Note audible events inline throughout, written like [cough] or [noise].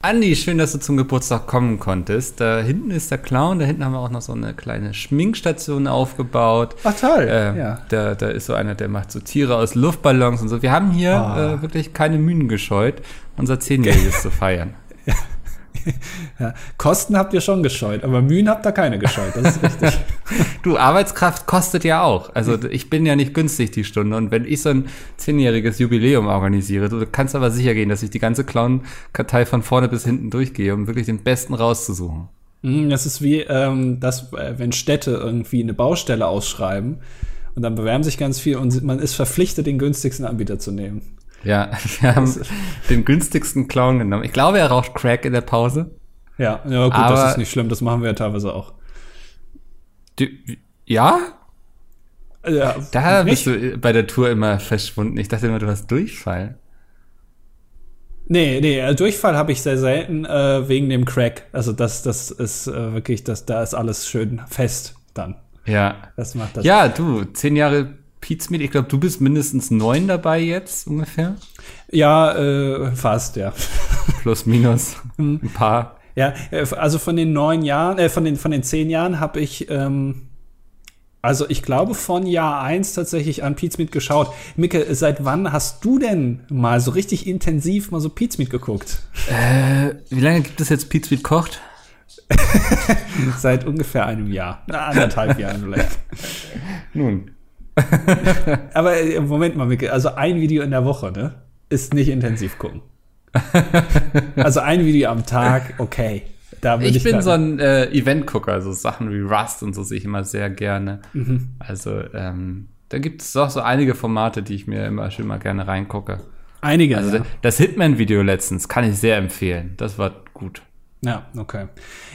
Andi, schön, dass du zum Geburtstag kommen konntest. Da hinten ist der Clown, da hinten haben wir auch noch so eine kleine Schminkstation aufgebaut. Ach toll, äh, ja. Da, da ist so einer, der macht so Tiere aus Luftballons und so. Wir haben hier Ah. äh, wirklich keine Mühen gescheut, unser Zehnjähriges [laughs] zu feiern. ja. Kosten habt ihr schon gescheut, aber Mühen habt ihr keine gescheut, das ist richtig. [laughs] Du, Arbeitskraft kostet ja auch. Also ich bin ja nicht günstig die Stunde. Und wenn ich so ein zehnjähriges Jubiläum organisiere, du kannst aber sicher gehen, dass ich die ganze Clown-Kartei von vorne bis hinten durchgehe, um wirklich den Besten rauszusuchen. Mm, das ist wie, ähm, das, äh, wenn Städte irgendwie eine Baustelle ausschreiben und dann bewerben sich ganz viel und man ist verpflichtet, den günstigsten Anbieter zu nehmen. Ja, [laughs] wir haben den günstigsten Clown genommen. Ich glaube, er raucht Crack in der Pause. Ja, ja gut, Aber- das ist nicht schlimm, das machen wir ja teilweise auch. Du, ja? Ja, Da nicht? bist du bei der Tour immer verschwunden. Ich dachte immer, du hast Durchfall. Nee, nee, äh, Durchfall habe ich sehr selten äh, wegen dem Crack. Also das, das ist äh, wirklich, das, da ist alles schön fest dann. Ja. Das macht das. Ja, du, zehn Jahre Pizmeet. Ich glaube, du bist mindestens neun dabei jetzt ungefähr. Ja, äh, fast, ja. [laughs] Plus, minus Hm. ein paar. Ja, äh, also von den neun Jahren, äh, von den, von den zehn Jahren habe ich, ähm, also ich glaube von Jahr eins tatsächlich an Pizmeet geschaut. Micke, seit wann hast du denn mal so richtig intensiv mal so Pizmeet geguckt? Äh, wie lange gibt es jetzt Pizmeet kocht? [laughs] Seit ungefähr einem Jahr. Na, anderthalb Jahren vielleicht. [laughs] Nun. Aber äh, Moment mal, Micke, also ein Video in der Woche, ne? Ist nicht intensiv gucken. Also ein Video am Tag, okay. Würde Ich bin so ein äh, Event-Gucker, so Sachen wie Rust und so sehe ich immer sehr gerne. Mhm. Also, ähm, da gibt es auch so einige Formate, die ich mir immer schon mal gerne reingucke. einige. Also ja. das Hitman-Video letztens kann ich sehr empfehlen. Das war gut. ja, okay.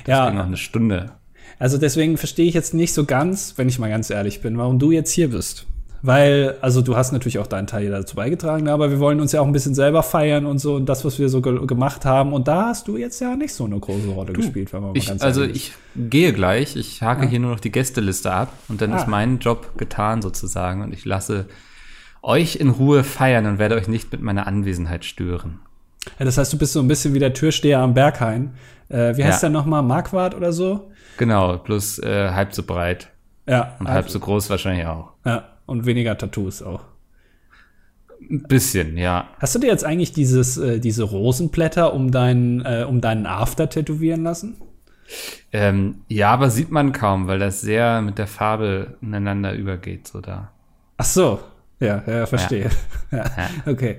Das ging noch Ja, eine Stunde. Also deswegen verstehe ich jetzt nicht so ganz, wenn ich mal ganz ehrlich bin, warum du jetzt hier bist. Weil, also du hast natürlich auch deinen Teil dazu beigetragen, aber wir wollen uns ja auch ein bisschen selber feiern und so und das, was wir so ge gemacht haben. Und da hast du jetzt ja nicht so eine große Rolle gespielt, wenn man mal Ich, ganz also ich gehe gleich. Ich hake hier nur noch die Gästeliste ab und dann Ah. ist mein Job getan sozusagen und ich lasse euch in Ruhe feiern und werde euch nicht mit meiner Anwesenheit stören. Ja, das heißt, du bist so ein bisschen wie der Türsteher am Berghain. Äh, wie heißt Ja. der nochmal? Marquardt oder so? Genau, plus äh, halb so breit Ja. und halb so groß wahrscheinlich auch. ja. Und weniger Tattoos auch. Ein bisschen, ja. Hast du dir jetzt eigentlich dieses, äh, diese Rosenblätter um deinen, äh, um deinen After tätowieren lassen? Ähm, ja, aber sieht man kaum, weil das sehr mit der Farbe ineinander übergeht, so da. Ach so. Ja, ja, verstehe. Ja. [laughs] Okay.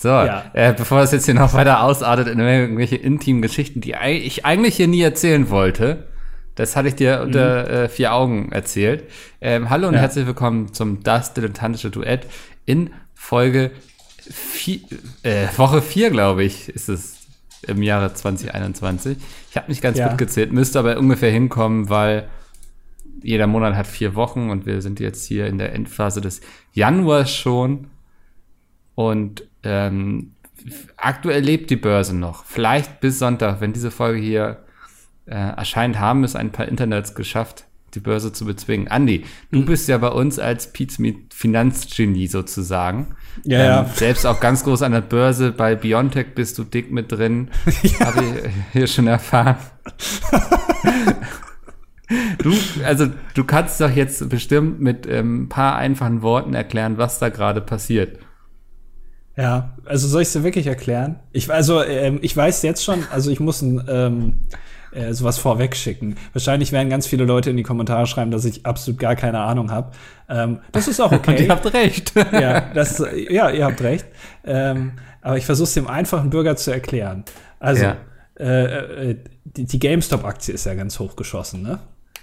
So, Ja. äh, bevor es jetzt hier noch weiter ausartet in irgendwelche intimen Geschichten, die ich eigentlich hier nie erzählen wollte, das hatte ich dir unter äh, vier Augen erzählt. Ähm, hallo und Ja. herzlich willkommen zum Das Dilettantische Duett in Folge vier, äh, Woche 4, glaube ich, ist es im Jahre 2021. Ich habe nicht ganz Ja. mitgezählt, müsste aber ungefähr hinkommen, weil jeder Monat hat vier Wochen und wir sind jetzt hier in der Endphase des Januars schon. Und ähm, aktuell lebt die Börse noch. Vielleicht bis Sonntag, wenn diese Folge hier äh, erscheint, haben es ein paar Internets geschafft, die Börse zu bezwingen. Andi, du bist ja bei uns als Pizmeet Finanzgenie sozusagen. Ja, ja. Selbst auch ganz groß an der Börse. Bei Biontech bist du dick mit drin. [laughs] Habe ich hier schon erfahren. [laughs] Du, also du kannst doch jetzt bestimmt mit ähm, ein paar einfachen Worten erklären, was da gerade passiert. Ja, also soll ich es dir wirklich erklären? Ich, also, ähm, ich weiß jetzt schon, also ich muss ein, ähm, äh, sowas vorweg schicken. Wahrscheinlich werden ganz viele Leute in die Kommentare schreiben, dass ich absolut gar keine Ahnung habe. Ähm, das ist auch [laughs] Und okay. ihr habt recht. ja, das, ja, ihr habt recht. Ähm, aber ich versuche es dem einfachen Bürger zu erklären. Also, Ja. äh, äh, die, die GameStop-Aktie ist ja ganz hoch geschossen, ne?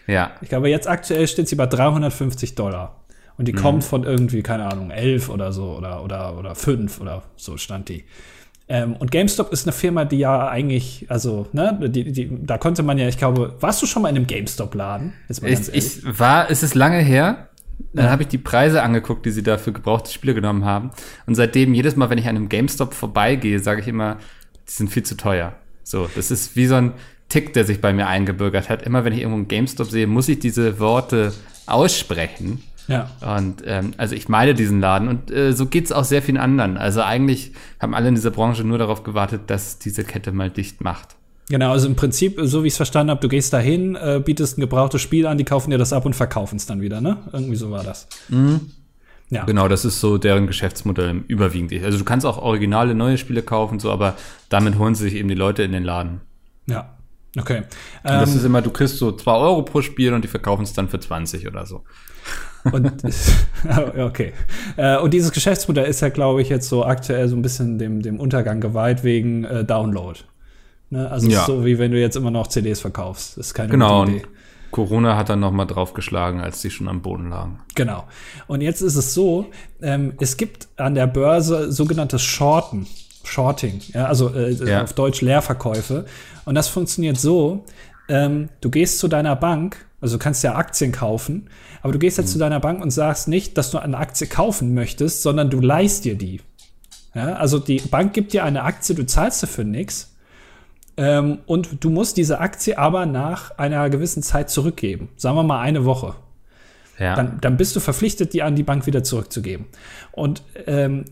ja. Ich glaube, jetzt aktuell steht sie bei 350 Dollar. Und die Mhm. kommt von irgendwie, keine Ahnung, 11 oder so oder, oder, oder 5 oder so stand die. Ähm, und GameStop ist eine Firma, die ja eigentlich, also, ne, die, die, da konnte man ja, ich glaube, warst du schon mal in einem GameStop-Laden? Ich, ich war, es ist lange her. Dann Ja. habe ich die Preise angeguckt, die sie dafür gebrauchte Spiele genommen haben. Und seitdem, jedes Mal, wenn ich an einem GameStop vorbeigehe, sage ich immer, die sind viel zu teuer. So, das ist wie so ein Tick, der sich bei mir eingebürgert hat. Immer wenn ich irgendwo einen GameStop sehe, muss ich diese Worte aussprechen. Ja. Und ähm, also ich meine diesen Laden und äh, so geht's auch sehr vielen anderen. Also eigentlich haben alle in dieser Branche nur darauf gewartet, dass diese Kette mal dicht macht. Genau, also im Prinzip, so wie ich es verstanden habe, du gehst dahin, äh, bietest ein gebrauchtes Spiel an, die kaufen dir das ab und verkaufen es dann wieder, ne? Irgendwie so war das. Ja. Genau, das ist so deren Geschäftsmodell überwiegend. Also du kannst auch originale neue Spiele kaufen, so, aber damit holen sie sich eben die Leute in den Laden. Ja. Okay. Und das Ähm, ist immer, du kriegst so zwei Euro pro Spiel und die verkaufen es dann für 20 oder so. Und [laughs] okay. Äh, Und dieses Geschäftsmodell ist ja, glaube ich, jetzt so aktuell so ein bisschen dem, dem Untergang geweiht wegen äh, Download. Ne? Also Ja. so wie wenn du jetzt immer noch CDs verkaufst. Das ist keine Genau. Idee. Corona hat dann noch mal draufgeschlagen, als die schon am Boden lagen. Genau. Und jetzt ist es so, ähm, es gibt an der Börse sogenanntes Shorten. Shorting, ja, also äh, Ja. auf Deutsch Leerverkäufe. Und das funktioniert so, ähm, du gehst zu deiner Bank, also du kannst ja Aktien kaufen, aber du gehst jetzt zu deiner Bank und sagst nicht, dass du eine Aktie kaufen möchtest, sondern du leihst dir die. Ja, also die Bank gibt dir eine Aktie, du zahlst dafür nichts. Ähm, und du musst diese Aktie aber nach einer gewissen Zeit zurückgeben. Sagen wir mal eine Woche Ja. dann, dann bist du verpflichtet, die an die Bank wieder zurückzugeben. Und ähm,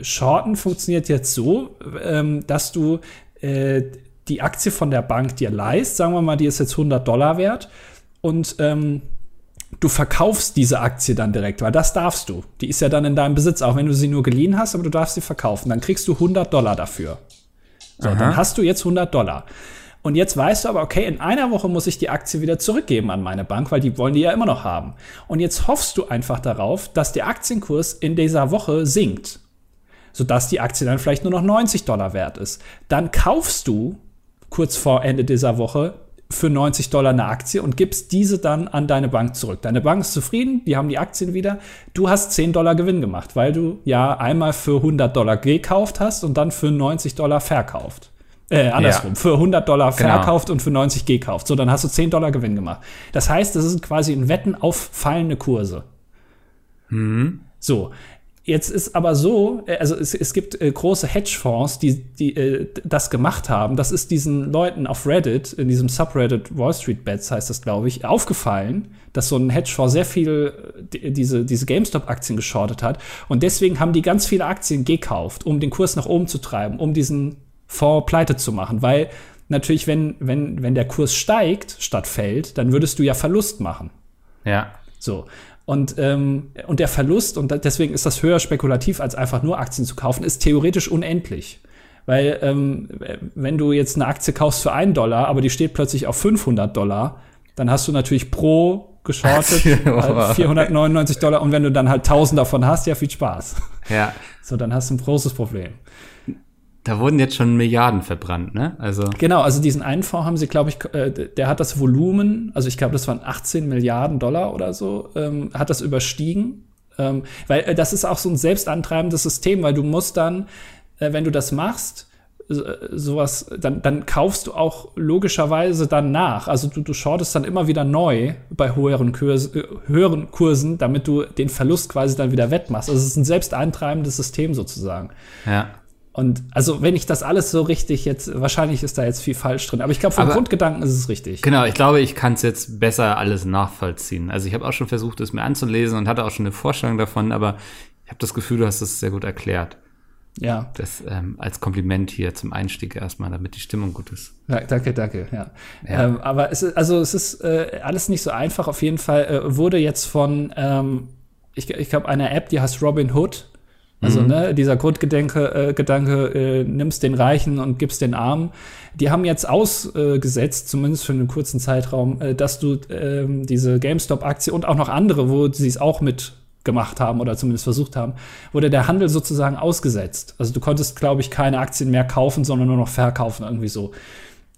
Shorten funktioniert jetzt so, ähm, dass du äh, die Aktie von der Bank dir leist, sagen wir mal, die ist jetzt 100 Dollar wert und ähm, du verkaufst diese Aktie dann direkt, weil das darfst du. Die ist ja dann in deinem Besitz, auch wenn du sie nur geliehen hast, aber du darfst sie verkaufen. Dann kriegst du 100 Dollar dafür. So, dann hast du jetzt 100 Dollar. Und jetzt weißt du aber, okay, in einer Woche muss ich die Aktie wieder zurückgeben an meine Bank, weil die wollen die ja immer noch haben. Und jetzt hoffst du einfach darauf, dass der Aktienkurs in dieser Woche sinkt, sodass die Aktie dann vielleicht nur noch 90 Dollar wert ist. Dann kaufst du kurz vor Ende dieser Woche für 90 Dollar eine Aktie und gibst diese dann an deine Bank zurück. Deine Bank ist zufrieden, die haben die Aktien wieder. Du hast 10 Dollar Gewinn gemacht, weil du ja einmal für 100 Dollar gekauft hast und dann für 90 Dollar verkauft. Äh, andersrum, Ja. für 100 Dollar Genau. verkauft und für 90 gekauft. So, dann hast du 10 Dollar Gewinn gemacht. Das heißt, das ist quasi ein Wetten auf fallende Kurse. So, jetzt ist aber so, äh, also es, es gibt äh, große Hedgefonds, die, die äh, das gemacht haben. Das ist diesen Leuten auf Reddit, in diesem Subreddit Wall Street Bets heißt das, glaube ich, aufgefallen, dass so ein Hedgefonds sehr viel äh, die- diese, diese GameStop-Aktien geschortet hat. Und deswegen haben die ganz viele Aktien gekauft, um den Kurs nach oben zu treiben, um diesen Fonds pleite zu machen. Weil natürlich, wenn, wenn, wenn der Kurs steigt statt fällt, dann würdest du ja Verlust machen. Ja. So. Und, ähm, und der Verlust, und deswegen ist das höher spekulativ, als einfach nur Aktien zu kaufen, ist theoretisch unendlich. Weil, ähm, wenn du jetzt eine Aktie kaufst für einen Dollar, aber die steht plötzlich auf 500 Dollar, dann hast du natürlich pro geschortet [laughs] halt 499 Dollar. Und wenn du dann halt 1000 davon hast, ja, viel Spaß. Ja. So, dann hast du ein großes Problem. Da wurden jetzt schon Milliarden verbrannt, ne? Also. Genau, also diesen einen Fonds haben sie, glaube ich, äh, der hat das Volumen, also ich glaube, das waren 18 Milliarden Dollar oder so, ähm, hat das überstiegen. Ähm, weil äh, das ist auch so ein selbstantreibendes System, weil du musst dann, äh, wenn du das machst, äh, sowas, dann, dann kaufst du auch logischerweise dann nach. Also du, du shortest dann immer wieder neu bei höheren, Kurs, äh, höheren Kursen, damit du den Verlust quasi dann wieder wettmachst. Also es ist ein selbstantreibendes System sozusagen. Ja. Und also, wenn ich das alles so richtig jetzt, wahrscheinlich ist da jetzt viel falsch drin, aber ich glaube, vom Aber- Grundgedanken ist es richtig. Genau, ich glaube, ich kann es jetzt besser alles nachvollziehen. Also ich habe auch schon versucht, es mir anzulesen und hatte auch schon eine Vorstellung davon, aber ich habe das Gefühl, du hast es sehr gut erklärt. Ja, Das ähm, als Kompliment hier zum Einstieg erstmal, damit die Stimmung gut ist. ja danke, danke, ja. Ja. Ähm, aber es ist, also es ist äh, alles nicht so einfach. Auf jeden Fall äh, wurde jetzt von, ähm, ich, ich glaube, einer App, die heißt Robin Hood. Also, ne, dieser Grundgedanke, äh, Gedanke, äh, nimmst den Reichen und gibst den Armen. Die haben jetzt ausgesetzt, zumindest für einen kurzen Zeitraum, äh, dass du ähm, diese GameStop-Aktie und auch noch andere, wo sie es auch mit gemacht haben oder zumindest versucht haben, wurde der Handel sozusagen ausgesetzt. Also du konntest, glaube ich, keine Aktien mehr kaufen, sondern nur noch verkaufen, irgendwie so.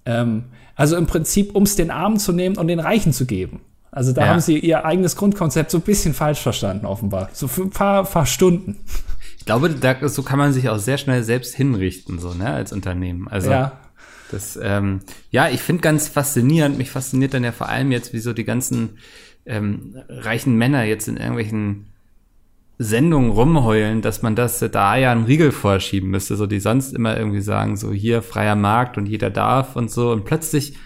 Ähm, also im Prinzip, um es den Armen zu nehmen und den Reichen zu geben. Also da Ja. haben sie ihr eigenes Grundkonzept so ein bisschen falsch verstanden, offenbar. So für ein paar, paar Stunden. Ich glaube, da, so kann man sich auch sehr schnell selbst hinrichten, so, ne, als Unternehmen. Also Ja. Das, ähm, ja, ich finde ganz faszinierend, mich fasziniert dann ja vor allem jetzt, wie so die ganzen ähm, reichen Männer jetzt in irgendwelchen Sendungen rumheulen, dass man das da ja einen Riegel vorschieben müsste, so die sonst immer irgendwie sagen, so hier freier Markt und jeder darf und so und plötzlich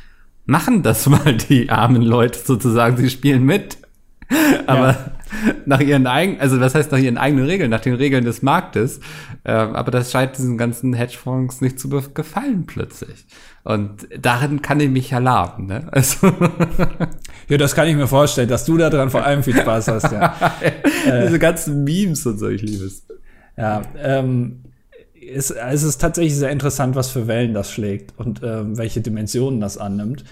machen das [laughs] mal die armen Leute sozusagen, sie spielen mit. Aber nach ihren eigenen, also was heißt nach ihren eigenen Regeln, nach den Regeln des Marktes. Ähm, aber das scheint diesen ganzen Hedgefonds nicht zu gefallen plötzlich. Und darin kann ich mich ja laben, ne? Also ja, das kann ich mir vorstellen, dass du da dran vor allem viel Spaß hast, ja. [laughs] Diese ganzen Memes und so, ich liebe es. Ja, ähm, es, es ist tatsächlich sehr interessant, was für Wellen das schlägt und ähm, welche Dimensionen das annimmt,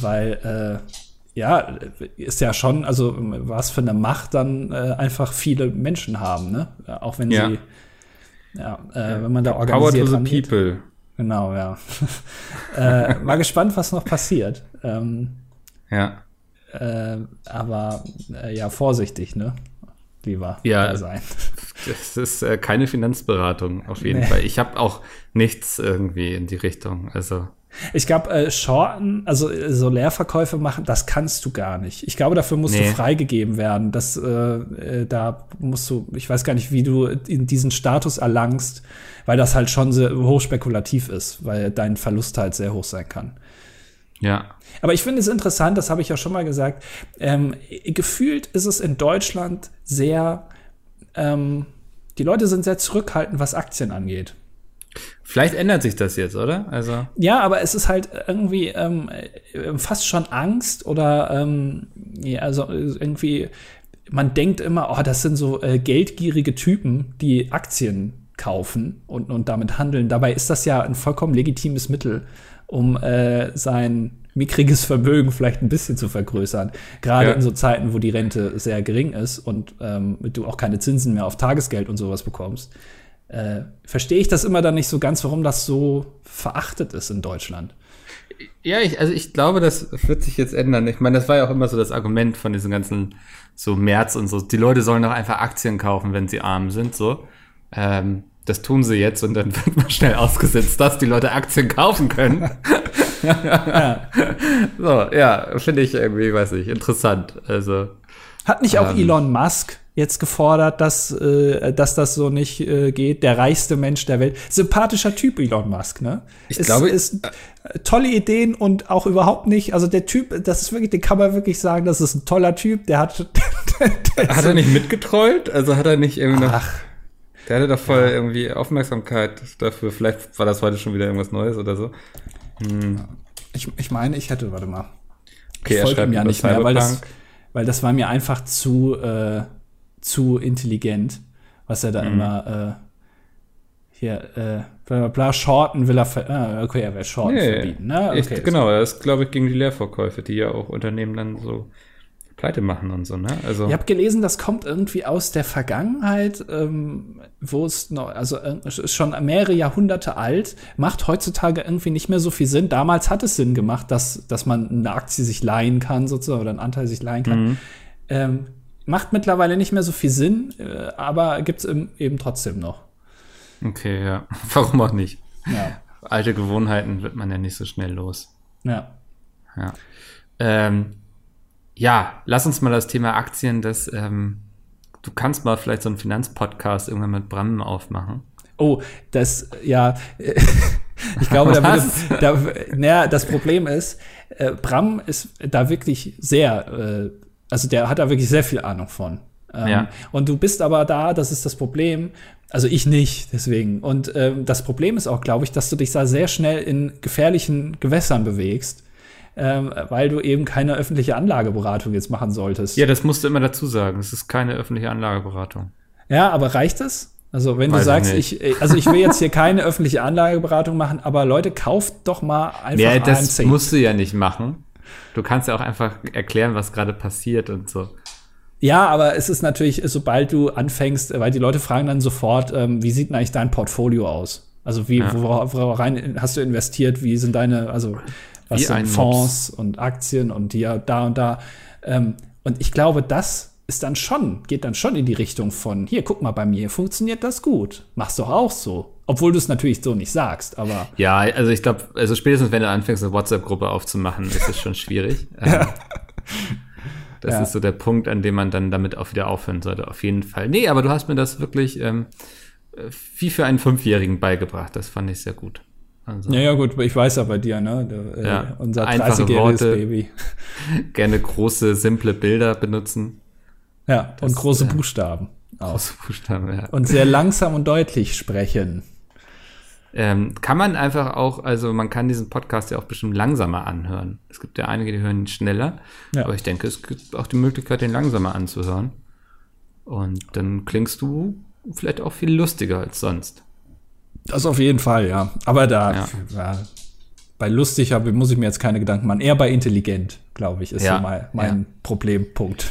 weil äh, ja, ist ja schon, also was für eine Macht dann äh, einfach viele Menschen haben, ne? Auch wenn Ja. sie, ja, äh, wenn man da organisiert Power to the people. Genau, ja. [laughs] äh, mal gespannt, was noch passiert. Ähm, Ja. äh, aber äh, ja, vorsichtig, ne? Lieber Ja. sein. Das ist äh, keine Finanzberatung, auf jeden Nee. Fall. Ich habe auch nichts irgendwie in die Richtung. Also, Ich glaube, äh, Shorten, also äh, so Leerverkäufe machen, das kannst du gar nicht. Ich glaube, dafür musst Nee. du freigegeben werden. Das, äh, äh, da musst du, ich weiß gar nicht, wie du in diesen Status erlangst, weil das halt schon sehr hochspekulativ ist, weil dein Verlust halt sehr hoch sein kann. Ja. Aber ich finde es interessant, das habe ich ja schon mal gesagt. Ähm, gefühlt ist es in Deutschland sehr, ähm, die Leute sind sehr zurückhaltend, was Aktien angeht. Vielleicht ändert sich das jetzt, oder? Also, Ja, aber es ist halt irgendwie ähm, äh, fast schon Angst oder ähm, ja, also irgendwie, man denkt immer, oh, das sind so äh, geldgierige Typen, die Aktien kaufen und, und damit handeln. Dabei ist das ja ein vollkommen legitimes Mittel, um äh, sein mickriges Vermögen vielleicht ein bisschen zu vergrößern. Gerade Ja. in so Zeiten, wo die Rente sehr gering ist und ähm, du auch keine Zinsen mehr auf Tagesgeld und sowas bekommst äh, verstehe ich das immer dann nicht so ganz, warum das so verachtet ist in Deutschland. ja, ich, also ich glaube, das wird sich jetzt ändern. Ich meine, das war ja auch immer so das Argument von diesen ganzen so März und so. Die Leute sollen doch einfach Aktien kaufen, wenn sie arm sind, so. Ähm, das tun sie jetzt und dann [laughs] wird mal schnell ausgesetzt, dass die Leute Aktien kaufen können. [laughs] So, ja, finde ich irgendwie, weiß ich, interessant. Also, Hat nicht auch Ähm. Elon Musk jetzt gefordert, dass, äh, dass das so nicht äh, geht? Der reichste Mensch der Welt. Sympathischer Typ, Elon Musk, ne? Ich ist, glaube- ist äh, tolle Ideen und auch überhaupt nicht. Also der Typ, das ist wirklich, den kann man wirklich sagen, das ist ein toller Typ. Der hat. [laughs] der hat er nicht mitgetrollt? Also hat er nicht irgendwie noch, Ach, der hatte doch voll irgendwie Aufmerksamkeit dafür. Vielleicht war das heute schon wieder irgendwas Neues oder so. ich, ich meine, ich hätte, warte mal. Okay, ich folge ihm ja nicht mehr, weil das, weil das war mir einfach zu, äh, zu intelligent, was er da Mhm. immer äh, hier, äh, bla, bla, shorten will er, ver ah, okay, er will shorten verbieten, ne? ich, Okay, genau, das ist, glaube ich, gegen die Leerverkäufe, die ja auch Unternehmen dann so pleite machen und so, ne? Also, Ich habe gelesen, das kommt irgendwie aus der Vergangenheit, ähm, wo es noch, also äh, ist schon mehrere Jahrhunderte alt, macht heutzutage irgendwie nicht mehr so viel Sinn. Damals hat es Sinn gemacht, dass, dass man eine Aktie sich leihen kann, sozusagen, oder einen Anteil sich leihen kann. Mhm. Ähm, macht mittlerweile nicht mehr so viel Sinn, äh, aber gibt es eben trotzdem noch. okay, ja. [laughs] Warum auch nicht? Ja. Alte Gewohnheiten wird man ja nicht so schnell los. ja. Ja. Ähm, ja, lass uns mal das Thema Aktien, das, ähm, du kannst mal vielleicht so einen Finanzpodcast irgendwann mit Bram aufmachen. Oh, das, ja, [laughs] ich glaube, da würde, da, naja, das Problem ist, äh, Bram ist da wirklich sehr, äh, also der hat da wirklich sehr viel Ahnung von. Ähm, Ja. Und du bist aber da, das ist das Problem, also ich nicht, deswegen. Und ähm, das Problem ist auch, glaube ich, dass du dich da sehr schnell in gefährlichen Gewässern bewegst, ähm, weil du eben keine öffentliche Anlageberatung jetzt machen solltest. Ja, das musst du immer dazu sagen. Es ist keine öffentliche Anlageberatung. Ja, aber reicht das? Also wenn Weiß du ich sagst, nicht. ich, also ich will jetzt hier keine öffentliche Anlageberatung machen, aber Leute, kauft doch mal einfach Ja, das AMC. musst du ja nicht machen. Du kannst ja auch einfach erklären, was gerade passiert und so. ja, aber es ist natürlich, sobald du anfängst, weil die Leute fragen dann sofort, ähm, wie sieht denn eigentlich dein Portfolio aus? Also wie, Ja. wo, wo rein hast du investiert? Wie sind deine, also was Wie sind Fonds und Aktien und ja da und da? Ähm, und ich glaube, das ist dann schon, geht dann schon in die Richtung von, hier, guck mal, bei mir funktioniert das gut. Mach's doch auch so. Obwohl du es natürlich so nicht sagst, aber Ja, also ich glaube, also spätestens wenn du anfängst, eine WhatsApp-Gruppe aufzumachen, ist es schon schwierig. [laughs] Ähm, Das Ja. ist so der Punkt, an dem man dann damit auch wieder aufhören sollte, auf jeden Fall. Nee, aber du hast mir das wirklich ähm, äh, wie für einen Fünfjährigen beigebracht. Das fand ich sehr gut. Also Ja, ja, gut, ich weiß ja bei dir, ne? Der, äh, Ja, unser einfache 30-jähriges Worte. Baby. [laughs] gerne große, simple Bilder benutzen. Ja, und Das, große äh, Buchstaben. Auch. Große Buchstaben, ja. Und sehr langsam und deutlich sprechen. Ähm, kann man einfach auch, also man kann diesen Podcast ja auch bestimmt langsamer anhören. Es gibt ja einige, die hören ihn schneller, Ja. aber ich denke, es gibt auch die Möglichkeit, den langsamer anzuhören. Und dann klingst du vielleicht auch viel lustiger als sonst. Das auf jeden Fall, ja. Aber da, Ja. ja. bei lustig hab, muss ich mir jetzt keine Gedanken machen. Eher bei intelligent, glaube ich, ist Ja, so mein, mein Problempunkt.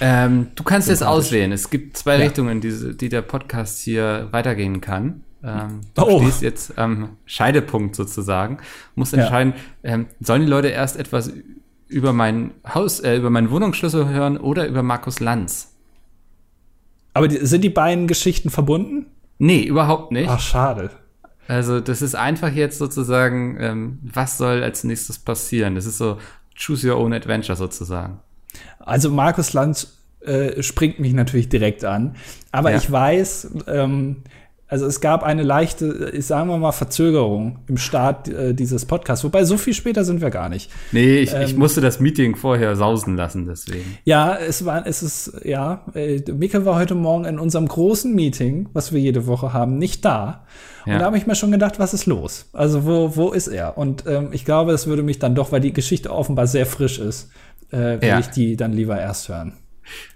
Ähm, du kannst jetzt Sympathisch. auswählen. Es gibt zwei. Richtungen, die, die der Podcast hier weitergehen kann. Ähm, du Oh. stehst jetzt am Scheidepunkt sozusagen. Musst entscheiden, ähm, sollen die Leute erst etwas über mein Haus, äh, über meinen Wohnungsschlüssel hören oder über Markus Lanz? Aber die, sind die beiden Geschichten verbunden? Nee, überhaupt nicht. Ach, schade. Also das ist einfach jetzt sozusagen, ähm, was soll als nächstes passieren? Das ist so Choose Your Own Adventure sozusagen. Also Markus Lanz äh, springt mich natürlich direkt an. Aber Ja. ich weiß, ähm, also es gab eine leichte, ich sagen wir mal, Verzögerung im Start äh, dieses Podcasts. Wobei so viel später sind wir gar nicht. Nee, ich, ich Ähm. musste das Meeting vorher sausen lassen, deswegen. Ja, es war, es ist, ja, äh, Mika war heute Morgen in unserem großen Meeting, was wir jede Woche haben, nicht da. Ja. Und da habe ich mir schon gedacht, was ist los? Also wo, wo ist er? Und ähm, ich glaube, es würde mich dann doch, weil die Geschichte offenbar sehr frisch ist, äh, will Ja. ich die dann lieber erst hören.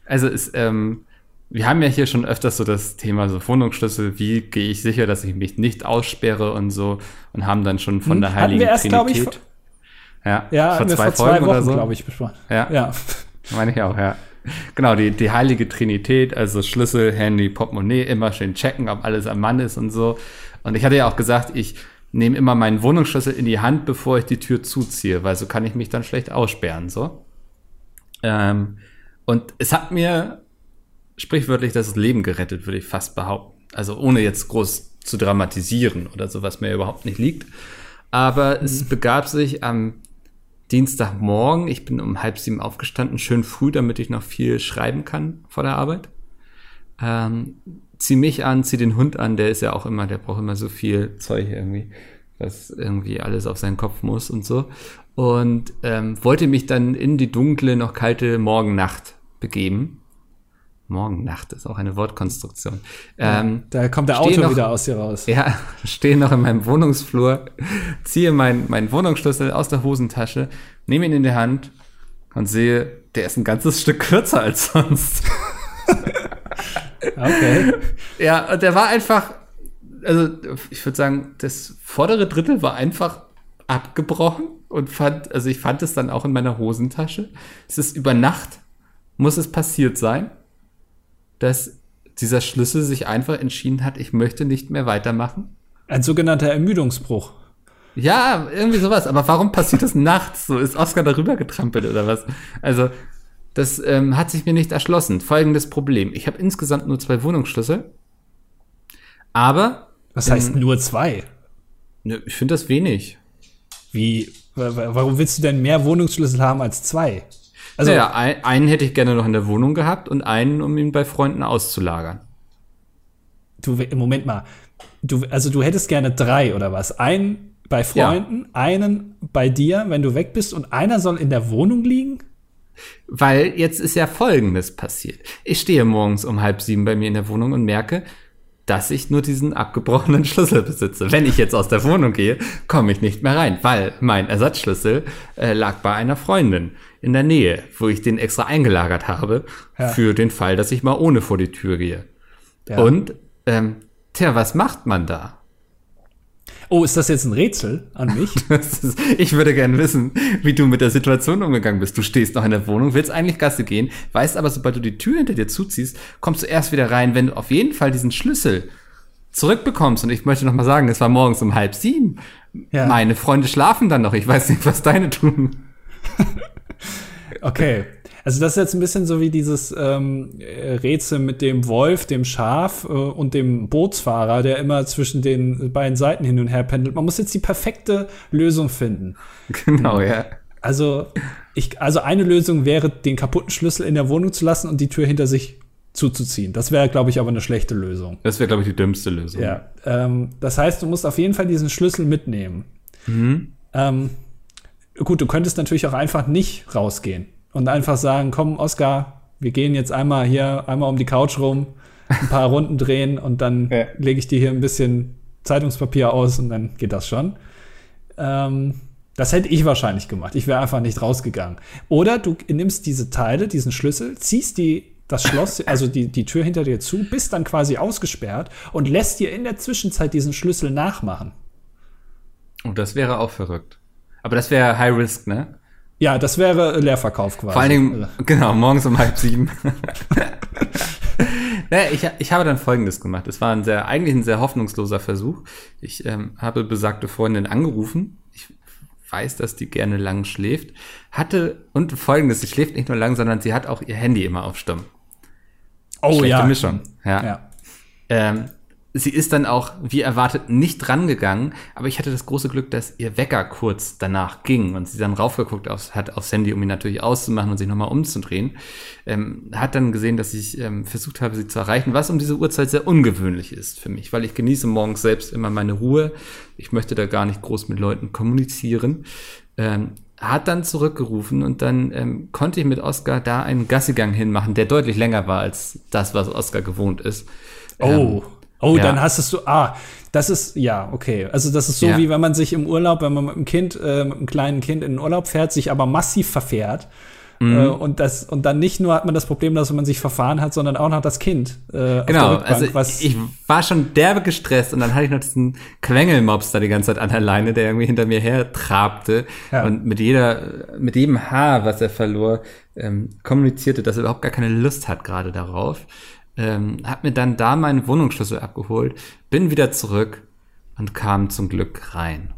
Also es, ähm, wir haben ja hier schon öfters so das Thema so Wohnungsschlüssel, wie gehe ich sicher, dass ich mich nicht aussperre und so und haben dann schon von Hm, der Heiligen erst, glaub ich, Trinität. ja, Ja, vor zwei vor zwei Folgen Wochen, oder so. glaube ich, besprochen. Ja. Ja. [laughs] Meine ich auch, ja. Genau, die, die heilige Trinität, also Schlüssel, Handy, Portemonnaie, immer schön checken, ob alles am Mann ist und so. Und ich hatte ja auch gesagt, ich nehme immer meinen Wohnungsschlüssel in die Hand, bevor ich die Tür zuziehe, weil so kann ich mich dann schlecht aussperren, so. Ähm, und es hat mir sprichwörtlich das Leben gerettet, würde ich fast behaupten. Also ohne jetzt groß zu dramatisieren oder so, was mir überhaupt nicht liegt. Aber es begab sich am Dienstagmorgen. Ich bin um halb sieben aufgestanden, schön früh, damit ich noch viel schreiben kann vor der Arbeit. Ähm, zieh mich an, zieh den Hund an, der ist ja auch immer, der braucht immer so viel Zeug irgendwie, was irgendwie alles auf seinen Kopf muss und so. Und ähm, wollte mich dann in die dunkle, noch kalte Morgennacht begeben. Morgennacht ist auch eine Wortkonstruktion. Ähm, Da kommt der Auto noch- wieder aus dir raus. ja, [laughs] stehe noch in meinem Wohnungsflur, ziehe meinen meinen Wohnungsschlüssel aus der Hosentasche, nehme ihn in die Hand und sehe, der ist ein ganzes [laughs] Stück kürzer als sonst. [laughs] Okay. Ja, und der war einfach, also ich würde sagen, das vordere Drittel war einfach abgebrochen und fand, also ich fand es dann auch in meiner Hosentasche. Es ist über Nacht, muss es passiert sein, dass dieser Schlüssel sich einfach entschieden hat, ich möchte nicht mehr weitermachen. Ein sogenannter Ermüdungsbruch. Ja, irgendwie sowas. Aber warum passiert das nachts? So ist Oscar darüber getrampelt oder was? Also, das ähm, hat sich mir nicht erschlossen. Folgendes Problem. Ich habe insgesamt nur zwei Wohnungsschlüssel. Aber, Was heißt nur zwei? ne, ich finde das wenig. Wie, wa- wa- warum willst du denn mehr Wohnungsschlüssel haben als zwei? Also, naja, ein, einen hätte ich gerne noch in der Wohnung gehabt und einen, um ihn bei Freunden auszulagern. du, Moment mal. Du, also du hättest gerne drei oder was? Einen bei Freunden, einen bei dir, wenn du weg bist und einer soll in der Wohnung liegen? Weil jetzt ist ja Folgendes passiert. Ich stehe morgens um halb sieben bei mir in der Wohnung und merke, dass ich nur diesen abgebrochenen [laughs] Schlüssel besitze. Wenn ich jetzt aus der Wohnung gehe, komme ich nicht mehr rein, weil mein Ersatzschlüssel äh, lag bei einer Freundin in der Nähe, wo ich den extra eingelagert habe Ja. für den Fall, dass ich mal ohne vor die Tür gehe. Ja. Und, ähm, tja, was macht man da? Oh, ist das jetzt ein Rätsel an mich? [laughs] Ist, ich würde gerne wissen, wie du mit der Situation umgegangen bist. Du stehst noch in der Wohnung, willst eigentlich Gasse gehen, weißt aber, sobald du die Tür hinter dir zuziehst, kommst du erst wieder rein, wenn du auf jeden Fall diesen Schlüssel zurückbekommst. Und ich möchte noch mal sagen, es war morgens um halb sieben. Ja. Meine Freunde schlafen dann noch. Ich weiß nicht, was deine tun. [laughs] Okay. Also das ist jetzt ein bisschen so wie dieses ähm, äh, Rätsel mit dem Wolf, dem Schaf äh, und dem Bootsfahrer, der immer zwischen den beiden Seiten hin und her pendelt. Man muss jetzt die perfekte Lösung finden. Genau, ja. Also, ich, also eine Lösung wäre, den kaputten Schlüssel in der Wohnung zu lassen und die Tür hinter sich zuzuziehen. Das wäre, glaube ich, aber eine schlechte Lösung. Das wäre, glaube ich, die dümmste Lösung. Ja. Ähm, das heißt, du musst auf jeden Fall diesen Schlüssel mitnehmen. Ähm, gut, du könntest natürlich auch einfach nicht rausgehen und einfach sagen, komm, Oskar, wir gehen jetzt einmal hier, einmal um die Couch rum, ein paar [laughs] Runden drehen und dann Ja. lege ich dir hier ein bisschen Zeitungspapier aus und dann geht das schon. Ähm, das hätte ich wahrscheinlich gemacht. Ich wäre einfach nicht rausgegangen. Oder du nimmst diese Teile, diesen Schlüssel, ziehst die, das Schloss, also die, die Tür hinter dir zu, bist dann quasi ausgesperrt und lässt dir in der Zwischenzeit diesen Schlüssel nachmachen. Oh, das wäre auch verrückt. Aber das wäre High Risk, ne? Ja, das wäre Leerverkauf quasi. Vor allen Dingen, genau, morgens um halb sieben. [laughs] naja, ich, ich habe dann Folgendes gemacht. Es war ein sehr, eigentlich ein sehr hoffnungsloser Versuch. Ich ähm, habe besagte Freundin angerufen. Ich weiß, dass die gerne lang schläft. Hatte, und Folgendes, sie schläft nicht nur lang, sondern sie hat auch ihr Handy immer auf Stumm. oh Schlechte ja. Mischung. Ja. ja. Ähm, sie ist dann auch, wie erwartet, nicht rangegangen, aber ich hatte das große Glück, dass ihr Wecker kurz danach ging und sie dann raufgeguckt aufs, hat aufs Handy, um ihn natürlich auszumachen und sich nochmal umzudrehen. Ähm, hat dann gesehen, dass ich ähm, versucht habe, sie zu erreichen, was um diese Uhrzeit sehr ungewöhnlich ist für mich, weil ich genieße morgens selbst immer meine Ruhe. Ich möchte da gar nicht groß mit Leuten kommunizieren. Ähm, hat dann zurückgerufen und dann ähm, konnte ich mit Oscar da einen Gassigang hinmachen, der deutlich länger war als das, was Oscar gewohnt ist. Oh. Oh, ja. dann hast du, ah, das ist, ja, okay. Also das ist so, Ja. wie wenn man sich im Urlaub, wenn man mit einem Kind, äh, mit einem kleinen Kind in den Urlaub fährt, sich aber massiv verfährt. Mhm. Äh, und, das, und dann nicht nur hat man das Problem, dass man sich verfahren hat, sondern auch noch das Kind. Äh, auf Genau, der Rückbank, also ich war schon derbe gestresst und dann hatte ich noch diesen Quengelmops da die ganze Zeit an der Leine, der irgendwie hinter mir her trabte Ja. und mit jeder, mit jedem Haar, was er verlor, ähm, kommunizierte, dass er überhaupt gar keine Lust hat gerade darauf. Ähm, hat mir dann da meinen Wohnungsschlüssel abgeholt, bin wieder zurück und kam zum Glück rein.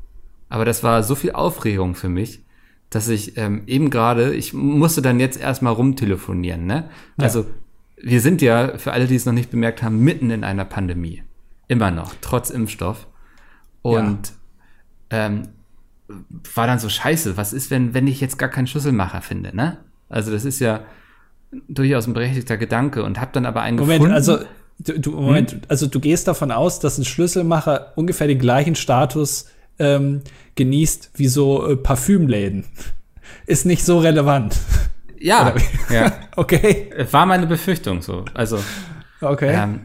Aber das war so viel Aufregung für mich, dass ich ähm, eben gerade, ich musste dann jetzt erstmal rumtelefonieren, ne? Also, wir sind ja, für alle, die es noch nicht bemerkt haben, mitten in einer Pandemie. Immer noch, trotz Impfstoff. Und ähm, war dann so scheiße, was ist, wenn, wenn ich jetzt gar keinen Schlüsselmacher finde, ne? Also, das ist ja durchaus ein berechtigter Gedanke und hab dann aber einen Moment, gefunden. also du, du, Moment, also du gehst davon aus, dass ein Schlüsselmacher ungefähr den gleichen Status ähm, genießt wie so äh, Parfümläden. Ist nicht so relevant. ja, ja, [laughs] Okay. war meine Befürchtung so. Also, Okay. Ähm,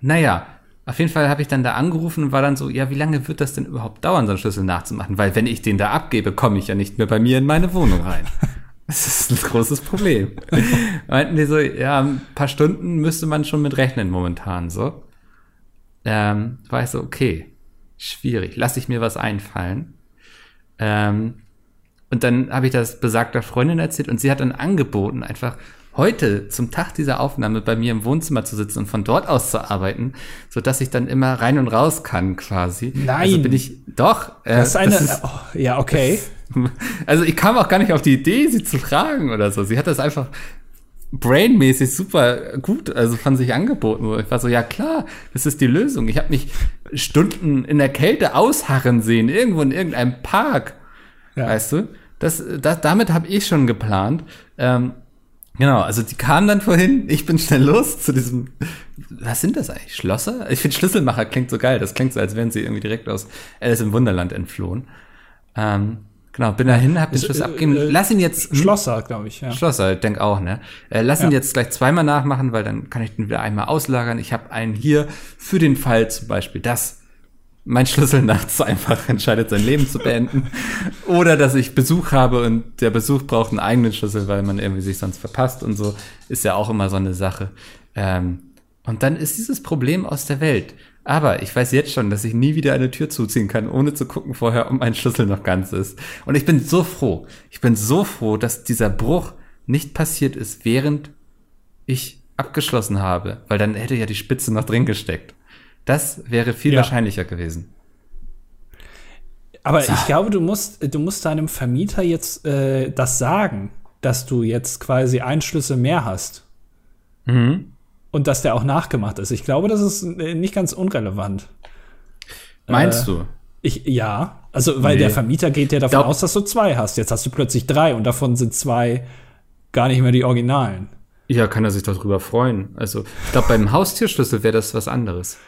naja, auf jeden Fall habe ich dann da angerufen und war dann so, ja, wie lange wird das denn überhaupt dauern, so einen Schlüssel nachzumachen? Weil wenn ich den da abgebe, komme ich ja nicht mehr bei mir in meine Wohnung rein. Das ist ein großes Problem. [laughs] Meinten die so, ja, ein paar Stunden müsste man schon mit rechnen momentan so. Ähm, war ich so, okay, schwierig, lass ich mir was einfallen. Ähm, und dann habe ich das besagter Freundin erzählt und sie hat dann angeboten, einfach heute zum Tag dieser Aufnahme bei mir im Wohnzimmer zu sitzen und von dort aus zu arbeiten, so dass ich dann immer rein und raus kann quasi. Nein. Also bin ich doch. Äh, das ist eine. das ist- oh, ja, okay. [laughs] also ich kam auch gar nicht auf die Idee, sie zu fragen oder so. Sie hat das einfach brainmäßig super gut, also von sich angeboten. Ich war so, ja klar, das ist die Lösung. Ich habe mich Stunden in der Kälte ausharren sehen, irgendwo in irgendeinem Park. Ja. Weißt du? Das, das, damit habe ich schon geplant. Ähm, genau, also die kamen dann vorhin, ich bin schnell los zu diesem, was sind das eigentlich, Schlosser? Ich finde Schlüsselmacher klingt so geil, das klingt so, als wären sie irgendwie direkt aus Alice im Wunderland entflohen. Ähm, genau, bin dahin, hab den Schlüssel äh, abgegeben, äh, lass ihn jetzt, hm? Schlosser, glaube ich. Ja. Schlosser, ich denk auch, ne? Äh, lass ihn Ja. jetzt gleich zweimal nachmachen, weil dann kann ich den wieder einmal auslagern. Ich habe einen hier für den Fall zum Beispiel, dass mein Schlüssel nachts [laughs] einfach entscheidet, sein Leben zu beenden. [laughs] Oder dass ich Besuch habe und der Besuch braucht einen eigenen Schlüssel, weil man irgendwie sich sonst verpasst und so. Ist ja auch immer so eine Sache. Ähm, und dann ist dieses Problem aus der Welt. Aber ich weiß jetzt schon, dass ich nie wieder eine Tür zuziehen kann, ohne zu gucken vorher, ob mein Schlüssel noch ganz ist. Und ich bin so froh. Ich bin so froh, dass dieser Bruch nicht passiert ist, während ich abgeschlossen habe, weil dann hätte ja die Spitze noch drin gesteckt. Das wäre viel Ja. wahrscheinlicher gewesen. Aber ich glaube, du musst, du musst deinem Vermieter jetzt äh, das sagen, dass du jetzt quasi einen Schlüssel mehr hast. Mhm. Und dass der auch nachgemacht ist. Ich glaube, das ist nicht ganz unrelevant. Meinst Äh, du? Ich, ja, also weil Nee. der Vermieter geht ja davon Glaub- aus, dass du zwei hast. Jetzt hast du plötzlich drei und davon sind zwei gar nicht mehr die Originalen. Ja, kann er sich doch drüber freuen. Also, ich glaube, beim Haustierschlüssel wäre das was anderes.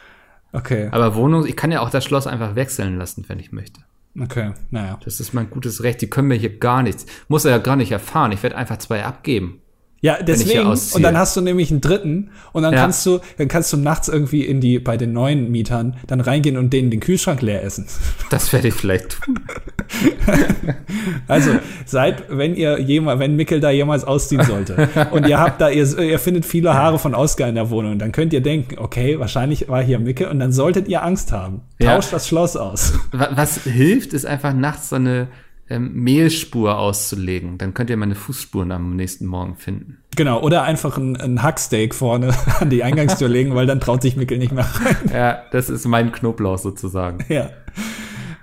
Okay, Aber Wohnung, ich kann ja auch das Schloss einfach wechseln lassen, wenn ich möchte. okay, naja. Das ist mein gutes Recht. Die können mir hier gar nichts. Muss er ja gar nicht erfahren. Ich werde einfach zwei abgeben. Ja, deswegen. Und dann hast du nämlich einen dritten und dann Ja. kannst du, dann kannst du nachts irgendwie in die, bei den neuen Mietern dann reingehen und denen den Kühlschrank leer essen. [laughs] Das werde ich vielleicht tun. [laughs] Also, seid, wenn ihr jemals, wenn Mickel da jemals ausziehen sollte [laughs] und ihr habt da, ihr, ihr findet viele Haare von Oscar in der Wohnung, dann könnt ihr denken, okay, wahrscheinlich war hier Mickel und dann solltet ihr Angst haben. Ja. Tauscht das Schloss aus. Wa- Was hilft, ist einfach nachts so eine ähm, Mehlspur auszulegen. Dann könnt ihr meine Fußspuren am nächsten Morgen finden. Genau, oder einfach ein, ein Hacksteak vorne [laughs] an die Eingangstür legen, weil dann traut sich Mickel nicht mehr rein. Ja, das ist mein Knoblauch sozusagen. Ja.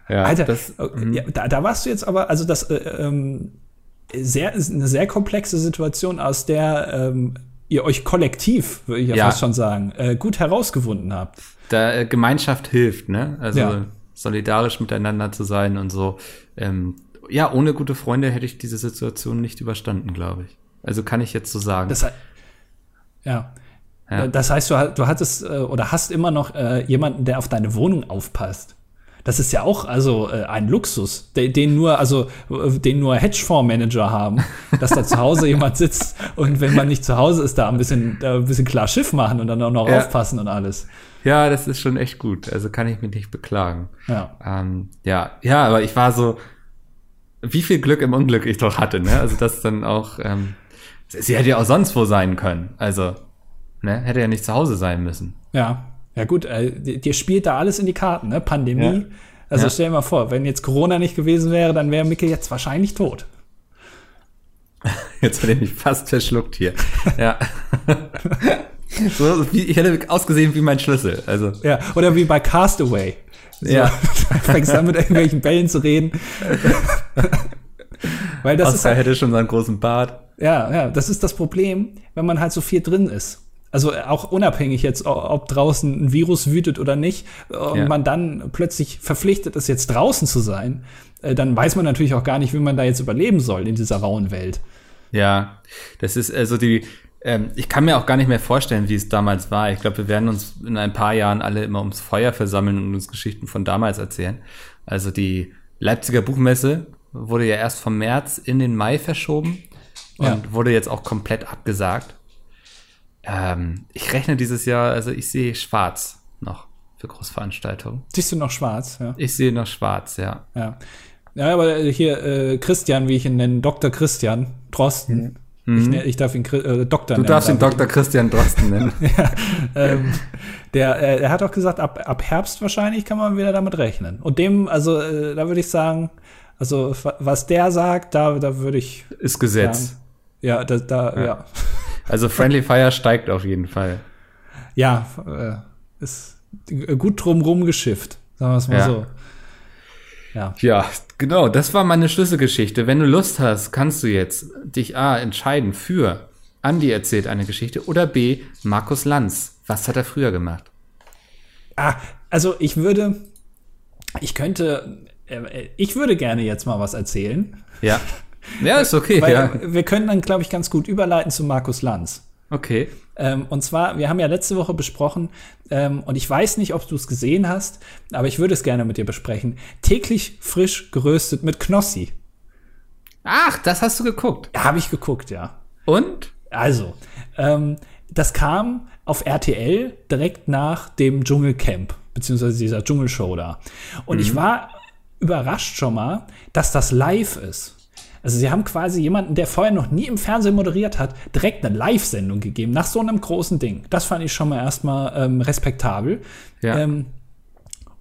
Ja, Alter, das, ja, da, da warst du jetzt aber, also das äh, ähm, sehr, ist eine sehr komplexe Situation, aus der ähm, ihr euch kollektiv, würde ich ja, Ja. fast schon sagen, äh, gut herausgewunden habt. da äh, Gemeinschaft hilft, ne? Also Ja. solidarisch miteinander zu sein und so. Ähm, ja, ohne gute Freunde hätte ich diese Situation nicht überstanden, glaube ich. Also kann ich jetzt so sagen. Das, ja. Ja. Das heißt, du, du hattest äh, oder hast immer noch äh, jemanden, der auf deine Wohnung aufpasst. Das ist ja auch also äh, ein Luxus, de- den nur also äh, den nur Hedgefondsmanager haben, [laughs] dass da zu Hause jemand sitzt und wenn man nicht zu Hause ist, da ein bisschen da ein bisschen klar Schiff machen und dann auch noch Ja. aufpassen und alles. ja, das ist schon echt gut. Also kann ich mich nicht beklagen. Ja. Ähm, ja, ja, aber ich war so, wie viel Glück im Unglück ich doch hatte, ne? Also das dann auch, ähm, sie hätte ja auch sonst wo sein können. Also, ne, hätte ja nicht zu Hause sein müssen. Ja, ja gut, äh, dir spielt da alles in die Karten, ne? Pandemie. Ja. Also Ja. stell dir mal vor, wenn jetzt Corona nicht gewesen wäre, dann wäre Micke jetzt wahrscheinlich tot. Jetzt hätte ich mich fast verschluckt hier. Ja. [laughs] so, wie, ich hätte ausgesehen wie mein Schlüssel. Also, Ja, oder wie bei Castaway. So, Ja. [laughs] fängst an mit irgendwelchen Bällen zu reden. [laughs] Weil das ist Oscar halt, hätte schon seinen großen Bart. ja, ja, das ist das Problem, wenn man halt so viel drin ist. Also äh, auch unabhängig jetzt, ob draußen ein Virus wütet oder nicht, äh, und Ja. man dann plötzlich verpflichtet ist, jetzt draußen zu sein, äh, dann weiß man natürlich auch gar nicht, wie man da jetzt überleben soll in dieser rauen Welt. Ja, das ist also die, ähm, ich kann mir auch gar nicht mehr vorstellen, wie es damals war. Ich glaube, wir werden uns in ein paar Jahren alle immer ums Feuer versammeln und uns Geschichten von damals erzählen. Also die Leipziger Buchmesse wurde ja erst vom März in den Mai verschoben und Ja. wurde jetzt auch komplett abgesagt. Ähm, ich rechne dieses Jahr, also ich sehe schwarz noch für Großveranstaltungen. Siehst du noch schwarz? Ja. Ich sehe noch schwarz, ja. Ja. Ja, aber hier äh, Christian, wie ich ihn nenne, Dr. Christian Drosten. Ich, ne- ich darf ihn äh, Doktor Mhm. Du darfst ihn Dr. Christian Drosten nennen. [laughs] ähm, der, äh, er hat auch gesagt, ab, ab Herbst wahrscheinlich kann man wieder damit rechnen. Und dem, also äh, da würde ich sagen, also wa- was der sagt, da, da würde ich Ist Gesetz. sagen, ja, da, da ja. ja. Also Friendly Fire steigt auf jeden Fall. Ja, äh, ist gut drumrum geschifft, sagen wir es mal Ja. so. Ja. Ja, genau, das war meine Schlüsselgeschichte. Wenn du Lust hast, kannst du jetzt dich A entscheiden für Andi erzählt eine Geschichte oder B Markus Lanz. Was hat er früher gemacht? Ah, also ich würde, ich könnte, äh, ich würde gerne jetzt mal was erzählen. Ja. Ja, ist okay, [laughs] Weil ja. wir können dann, glaube ich, ganz gut überleiten zu Markus Lanz. Okay. Ähm, und zwar, wir haben ja letzte Woche besprochen, ähm, und ich weiß nicht, ob du es gesehen hast, aber ich würde es gerne mit dir besprechen. Täglich frisch geröstet mit Knossi. Ach, das hast du geguckt. Habe ich geguckt, ja. Und? Also, ähm, das kam auf RTL direkt nach dem Dschungelcamp, beziehungsweise dieser Dschungelshow da. Und ich war überrascht schon mal, dass das live ist. Also sie haben quasi jemanden, der vorher noch nie im Fernsehen moderiert hat, direkt eine Live-Sendung gegeben, nach so einem großen Ding. Das fand ich schon mal erstmal ähm, respektabel. Ja. Ähm,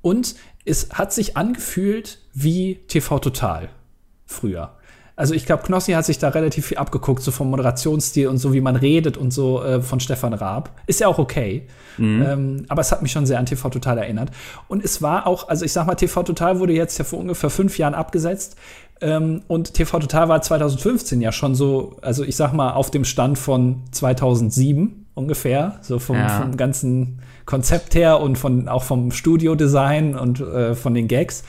und es hat sich angefühlt wie TV Total früher. Also ich glaube, Knossi hat sich da relativ viel abgeguckt, so vom Moderationsstil und so, wie man redet und so äh, von Stefan Raab. Ist ja auch okay. Ähm, aber es hat mich schon sehr an TV Total erinnert. Und es war auch, also ich sag mal, TV Total wurde jetzt ja vor ungefähr fünf Jahren abgesetzt. Ähm, und TV Total war 2015 ja schon so, also ich sag mal, auf dem Stand von 2007 ungefähr, so vom, Ja. vom ganzen Konzept her und von, auch vom Studiodesign und äh, von den Gags.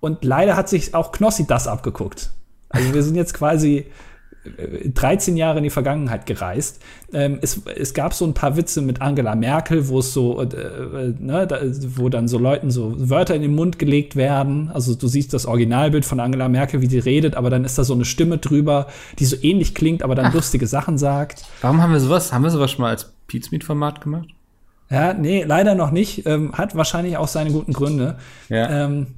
Und leider hat sich auch Knossi das abgeguckt. Also wir sind jetzt quasi 13 Jahre in die Vergangenheit gereist. Ähm, es, es gab so ein paar Witze mit Angela Merkel, wo es so, äh, äh, ne, da, wo dann so Leuten so Wörter in den Mund gelegt werden. Also du siehst das Originalbild von Angela Merkel, wie sie redet, aber dann ist da so eine Stimme drüber, die so ähnlich klingt, aber dann Ach. lustige Sachen sagt. Warum haben wir sowas? Haben wir sowas schon mal als Pizmeet-Format gemacht? Ja, nee, leider noch nicht. Ähm, hat wahrscheinlich auch seine guten Gründe. Ja. Ähm,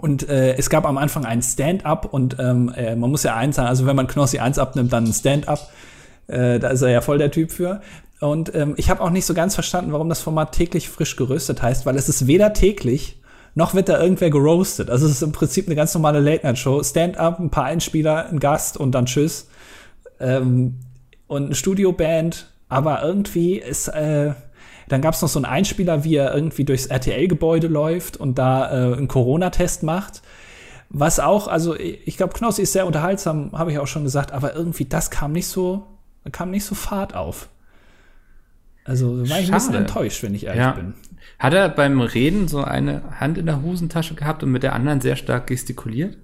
und äh, es gab am Anfang ein Stand-up und ähm, äh, man muss ja eins sagen, also wenn man Knossi 1 abnimmt, dann ein Stand-up. Äh, da ist er ja voll der Typ für. Und ähm, ich habe auch nicht so ganz verstanden, warum das Format täglich frisch geröstet heißt, weil es ist weder täglich, noch wird da irgendwer geroastet. Also es ist im Prinzip eine ganz normale Late-Night-Show. Stand-up, ein paar Einspieler, ein Gast und dann Tschüss. Ähm, und eine Studioband, aber irgendwie ist äh, dann gab es noch so einen Einspieler, wie er irgendwie durchs RTL-Gebäude läuft und da äh, einen Corona-Test macht. Was auch, also ich glaube, Knossi ist sehr unterhaltsam, habe ich auch schon gesagt, aber irgendwie das kam nicht so, kam nicht so Fahrt auf. Also war ich ein bisschen enttäuscht, wenn ich ehrlich ja. bin. Hat er beim Reden so eine Hand in der Hosentasche gehabt und mit der anderen sehr stark gestikuliert?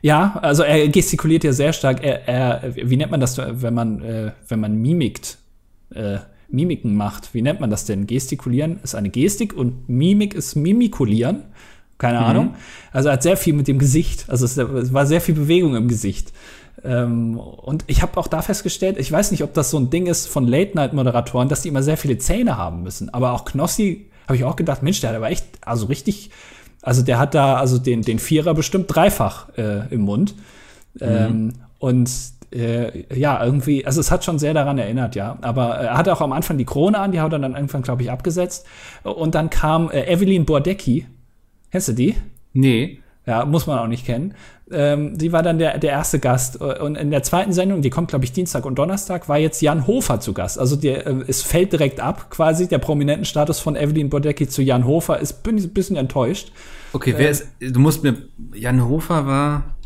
Ja, also er gestikuliert ja sehr stark. Er, er wie nennt man das, wenn man, äh, wenn man mimikt? Äh, Mimiken macht. Wie nennt man das denn? Gestikulieren ist eine Gestik und Mimik ist Mimikulieren. Keine mhm. Ahnung. Also er hat sehr viel mit dem Gesicht. Also es, war sehr viel Bewegung im Gesicht. Ähm, und ich habe auch da festgestellt, ich weiß nicht, ob das so ein Ding ist von Late-Night-Moderatoren, dass die immer sehr viele Zähne haben müssen. Aber auch Knossi habe ich auch gedacht, Mensch, der hat aber echt, also richtig, also der hat da also den, den Vierer bestimmt dreifach äh, im Mund. Mhm. Ähm, und äh, ja, irgendwie, also es hat schon sehr daran erinnert, ja. Aber äh, er hatte auch am Anfang die Krone an, die hat er dann irgendwann, glaube ich, abgesetzt. Und dann kam äh, Evelyn Bordecki. Kennst du die? Nee. Ja, muss man auch nicht kennen. Ähm, die war dann der, der erste Gast. Und in der zweiten Sendung, die kommt, glaube ich, Dienstag und Donnerstag, war jetzt Jan Hofer zu Gast. Also der, äh, es fällt direkt ab, quasi. Der prominenten Status von Evelyn Bordecki zu Jan Hofer ist bin ich ein bisschen enttäuscht. Okay, wer äh, ist, du musst mir, Jan Hofer war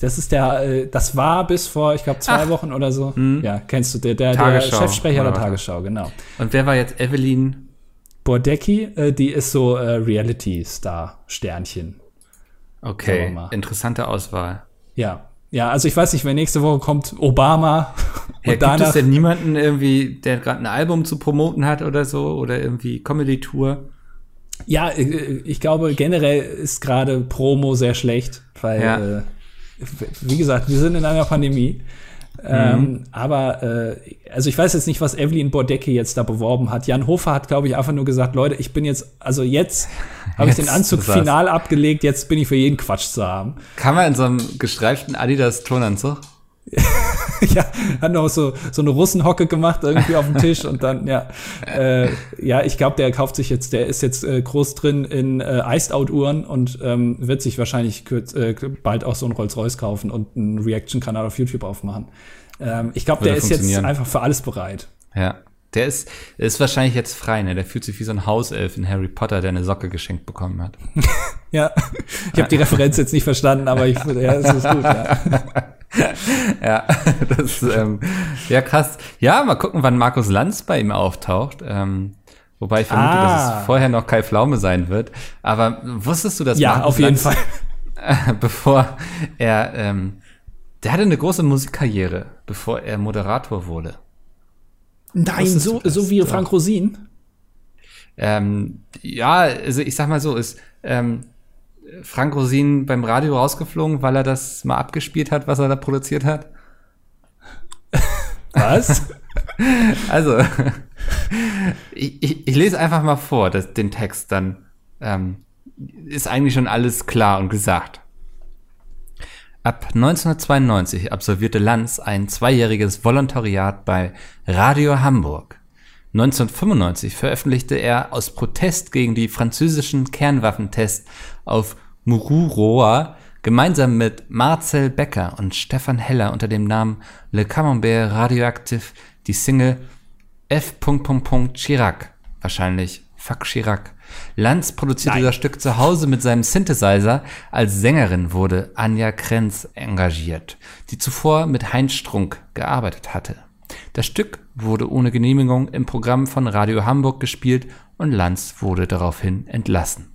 das ist der, äh, das war bis vor, ich glaube, zwei Ach. Wochen oder so. Mhm. Ja, kennst du, der, der, der Chefsprecher der Tagesschau, genau. Und wer war jetzt Evelyn? Bordecki, äh, die ist so äh, Reality-Star-Sternchen. Okay, interessante Auswahl. Ja, ja, also ich weiß nicht, wenn nächste Woche kommt Obama [laughs] ja, und danach. Gibt es denn niemanden irgendwie, der gerade ein Album zu promoten hat oder so oder irgendwie Comedy-Tour? Ja, ich glaube generell ist gerade Promo sehr schlecht, weil ja. äh, wie gesagt, wir sind in einer Pandemie. Ähm, mhm. Ähm, aber äh, also ich weiß jetzt nicht, was Evelyn Bordecki jetzt da beworben hat. Jan Hofer hat, glaube ich, einfach nur gesagt, Leute, ich bin jetzt, also jetzt habe ich den Anzug final abgelegt, jetzt bin ich für jeden Quatsch zu haben. Kann man in so einem gestreiften Adidas-Turnanzug? [laughs] [laughs] ja, hat noch so, so eine Russenhocke gemacht irgendwie auf dem Tisch und dann, ja. Äh, ja, ich glaube, der kauft sich jetzt, der ist jetzt äh, groß drin in äh, Iced-Out-Uhren und ähm, wird sich wahrscheinlich kürz, äh, bald auch so ein Rolls-Royce kaufen und einen Reaction-Kanal auf YouTube aufmachen. Ähm, ich glaube, der ist jetzt einfach für alles bereit. Ja. Der ist, ist wahrscheinlich jetzt frei, ne? Der fühlt sich wie so ein Hauself in Harry Potter, der eine Socke geschenkt bekommen hat. [laughs] ja, ich habe die Referenz jetzt nicht verstanden, aber ich, ja, das ist gut, ja. [laughs] [laughs] ja, das ähm, ja krass. Ja, mal gucken, wann Markus Lanz bei ihm auftaucht. Ähm, wobei ich vermute, ah. dass es vorher noch Kai Pflaume sein wird. Aber wusstest du, dass ja, Markus auf jeden Lanz, Fall, äh, [laughs] bevor er, ähm, der hatte eine große Musikkarriere, bevor er Moderator wurde. Nein, so, so wie Frank Rosin. Ähm, ja, also ich sag mal so, ist ähm, Frank Rosin beim Radio rausgeflogen, weil er das mal abgespielt hat, was er da produziert hat? [laughs] Was? [laughs] also, [laughs] ich, ich, ich, lese einfach mal vor, das, den Text, dann ähm, ist eigentlich schon alles klar und gesagt. Ab 1992 absolvierte Lanz ein zweijähriges Volontariat bei Radio Hamburg. 1995 veröffentlichte er aus Protest gegen die französischen Kernwaffentests auf Mururoa gemeinsam mit Marcel Becker und Stefan Heller unter dem Namen Le Camembert Radioactive die Single F. Chirac, wahrscheinlich Fuck Chirac. Lanz produzierte Nein. das Stück zu Hause mit seinem Synthesizer. Als Sängerin wurde Anja Krenz engagiert, die zuvor mit Heinz Strunk gearbeitet hatte. Das Stück wurde ohne Genehmigung im Programm von Radio Hamburg gespielt und Lanz wurde daraufhin entlassen.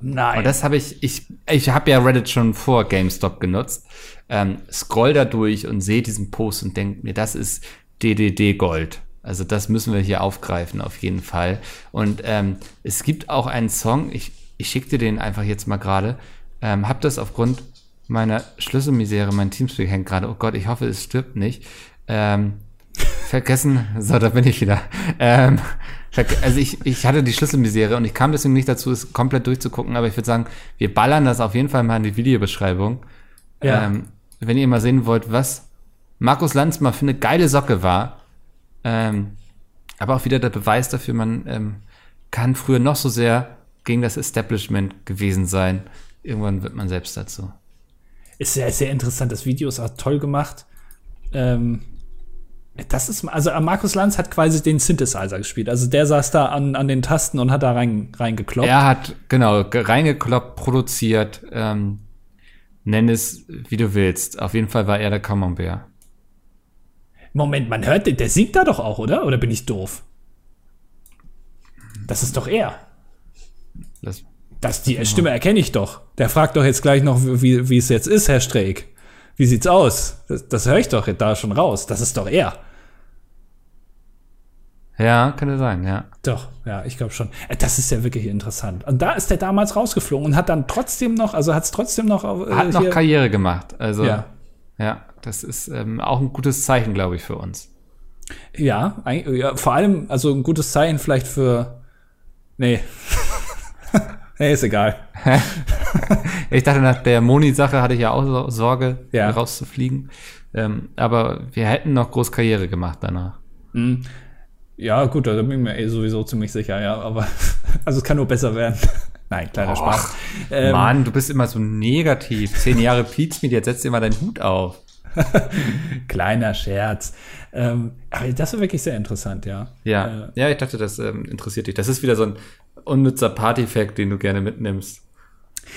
Nein. Und das habe ich, ich, ich habe ja Reddit schon vor GameStop genutzt. Ähm, scroll da durch und sehe diesen Post und denke mir, das ist DDD Gold. Also das müssen wir hier aufgreifen, auf jeden Fall. Und ähm, es gibt auch einen Song, ich, ich schicke dir den einfach jetzt mal gerade. Ähm, hab das aufgrund meiner Schlüsselmisere, mein Teamspeak hängt gerade, oh Gott, ich hoffe, es stirbt nicht. Ähm, vergessen, so, da bin ich wieder. Ähm, also ich, ich hatte die Schlüsselmisere und ich kam deswegen nicht dazu, es komplett durchzugucken, aber ich würde sagen, wir ballern das auf jeden Fall mal in die Videobeschreibung. Ja. Ähm, wenn ihr mal sehen wollt, was Markus Lanz mal für eine geile Socke war, ähm, aber auch wieder der Beweis dafür, man ähm, kann früher noch so sehr gegen das Establishment gewesen sein. Irgendwann wird man selbst dazu. Ist sehr, sehr interessant. Das Video ist auch toll gemacht. Ähm, das ist, also äh, Markus Lanz hat quasi den Synthesizer gespielt. Also der saß da an, an den Tasten und hat da rein, reingekloppt. Er hat, genau, reingekloppt, produziert, ähm, nenn es, wie du willst. Auf jeden Fall war er der Camembert. Moment, man hört, der singt da doch auch, oder? Oder bin ich doof? Das ist doch er. Das, das die Stimme erkenne ich doch. Der fragt doch jetzt gleich noch, wie, wie es jetzt ist, Herr Streeck. Wie sieht's aus? Das, das höre ich doch da schon raus. Das ist doch er. Ja, könnte sein, ja. Doch, ja, ich glaube schon. Äh, das ist ja wirklich interessant. Und da ist der damals rausgeflogen und hat dann trotzdem noch, also hat es trotzdem noch. Äh, hat noch Karriere gemacht. Also, ja, ja das ist ähm, auch ein gutes Zeichen, glaube ich, für uns. Ja, ein, ja, vor allem, also ein gutes Zeichen vielleicht für. Nee. [laughs] nee, ist egal. [laughs] ich dachte, nach der Moni-Sache hatte ich ja auch Sorge, ja. rauszufliegen. Ähm, aber wir hätten noch groß Karriere gemacht danach. Mhm. Ja, gut, da bin ich mir eh sowieso ziemlich sicher, ja. Aber [laughs] also es kann nur besser werden. [laughs] Nein, kleiner Och, Spaß. Ähm, Mann, du bist immer so negativ. Zehn Jahre Pete's mit, jetzt setzt dir mal deinen Hut auf. Kleiner Scherz. Ähm, aber das ist wirklich sehr interessant, ja. Ja, äh, ja ich dachte, das ähm, interessiert dich. Das ist wieder so ein unnützer Party-Fact, den du gerne mitnimmst.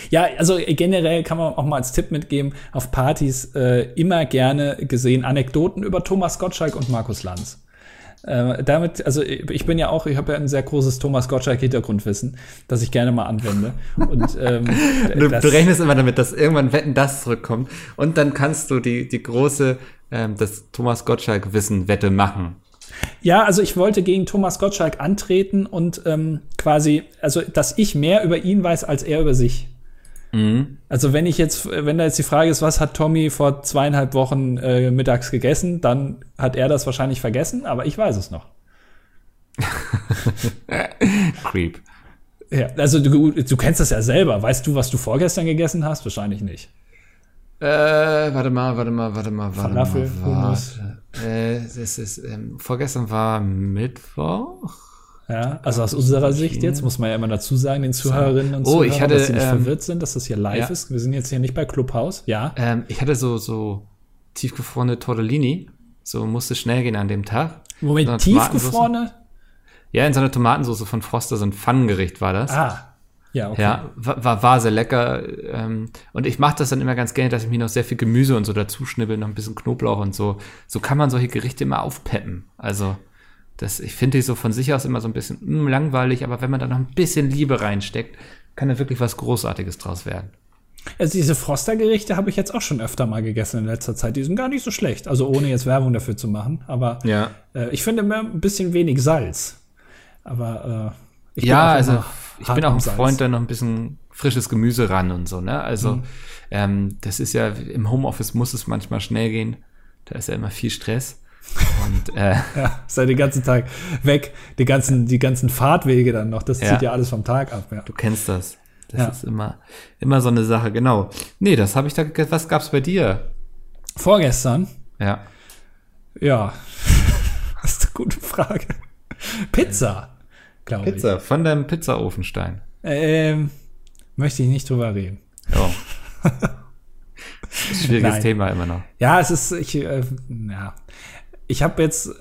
Ja, also generell kann man auch mal als Tipp mitgeben, auf Partys äh, immer gerne gesehen Anekdoten über Thomas Gottschalk und Markus Lanz. Äh, damit, also ich bin ja auch, ich habe ja ein sehr großes Thomas Gottschalk-Hintergrundwissen, das ich gerne mal anwende. Und, ähm, [laughs] du, du, rechnest immer damit, dass irgendwann Wetten das zurückkommt und dann kannst du die, die große, ähm, das Thomas Gottschalk-Wissen-Wette machen. Ja, also ich wollte gegen Thomas Gottschalk antreten und ähm, quasi, also dass ich mehr über ihn weiß als er über sich. Mhm. Also wenn ich jetzt, wenn da jetzt die Frage ist, was hat Tommy vor zweieinhalb Wochen äh, mittags gegessen, dann hat er das wahrscheinlich vergessen, aber ich weiß es noch. [laughs] Creep. Ja, also du, du kennst das ja selber. Weißt du, was du vorgestern gegessen hast? Wahrscheinlich nicht. Äh, warte mal, warte mal, warte mal, warte Falafel, mal. Hummus. Äh, das ist, ähm, vorgestern war Mittwoch. Ja, also aus unserer Sicht jetzt, muss man ja immer dazu sagen, den Zuhörerinnen und oh, Zuhörern, ich hatte, dass sie nicht ähm, verwirrt sind, dass das hier live ja. ist. Wir sind jetzt hier nicht bei Clubhouse. Ja. Ähm, ich hatte so, so tiefgefrorene Tortellini. So musste schnell gehen an dem Tag. Moment, so tiefgefrorene? Ja, in so einer Tomatensauce von Froster, so ein Pfannengericht war das. Ah. Ja, okay. Ja, war, war sehr lecker. Ähm, und ich mache das dann immer ganz gerne, dass ich mir noch sehr viel Gemüse und so dazu schnibbel, noch ein bisschen Knoblauch und so. So kann man solche Gerichte immer aufpeppen. Also das, ich finde die so von sich aus immer so ein bisschen mh, hm, langweilig, aber wenn man da noch ein bisschen Liebe reinsteckt, kann da wirklich was Großartiges draus werden. Also diese Froster-Gerichte habe ich jetzt auch schon öfter mal gegessen in letzter Zeit. Die sind gar nicht so schlecht. Also ohne jetzt Werbung dafür zu machen. Aber ja. äh, ich finde immer ein bisschen wenig Salz. Aber äh, ich ja, also ich bin auch ein Freund, da noch ein bisschen frisches Gemüse ran und so. Ne? Also mhm. ähm, das ist ja im Homeoffice muss es manchmal schnell gehen. Da ist ja immer viel Stress. Und, äh, [laughs] ja, sei den ganzen Tag weg. Die ganzen, die ganzen Fahrtwege dann noch, das ja. zieht ja alles vom Tag ab. Ja. Du kennst das. Das ja. ist immer, immer so eine Sache, genau. Nee, das habe ich da, was gab's bei dir? Vorgestern? Ja. Ja. das ist eine gute Frage. Pizza, glaube ich. Pizza, von deinem Pizzaofenstein. Ähm, möchte ich nicht drüber reden. Oh. [laughs] Schwieriges Nein. Thema immer noch. Ja, es ist, ich, äh, ja ich habe jetzt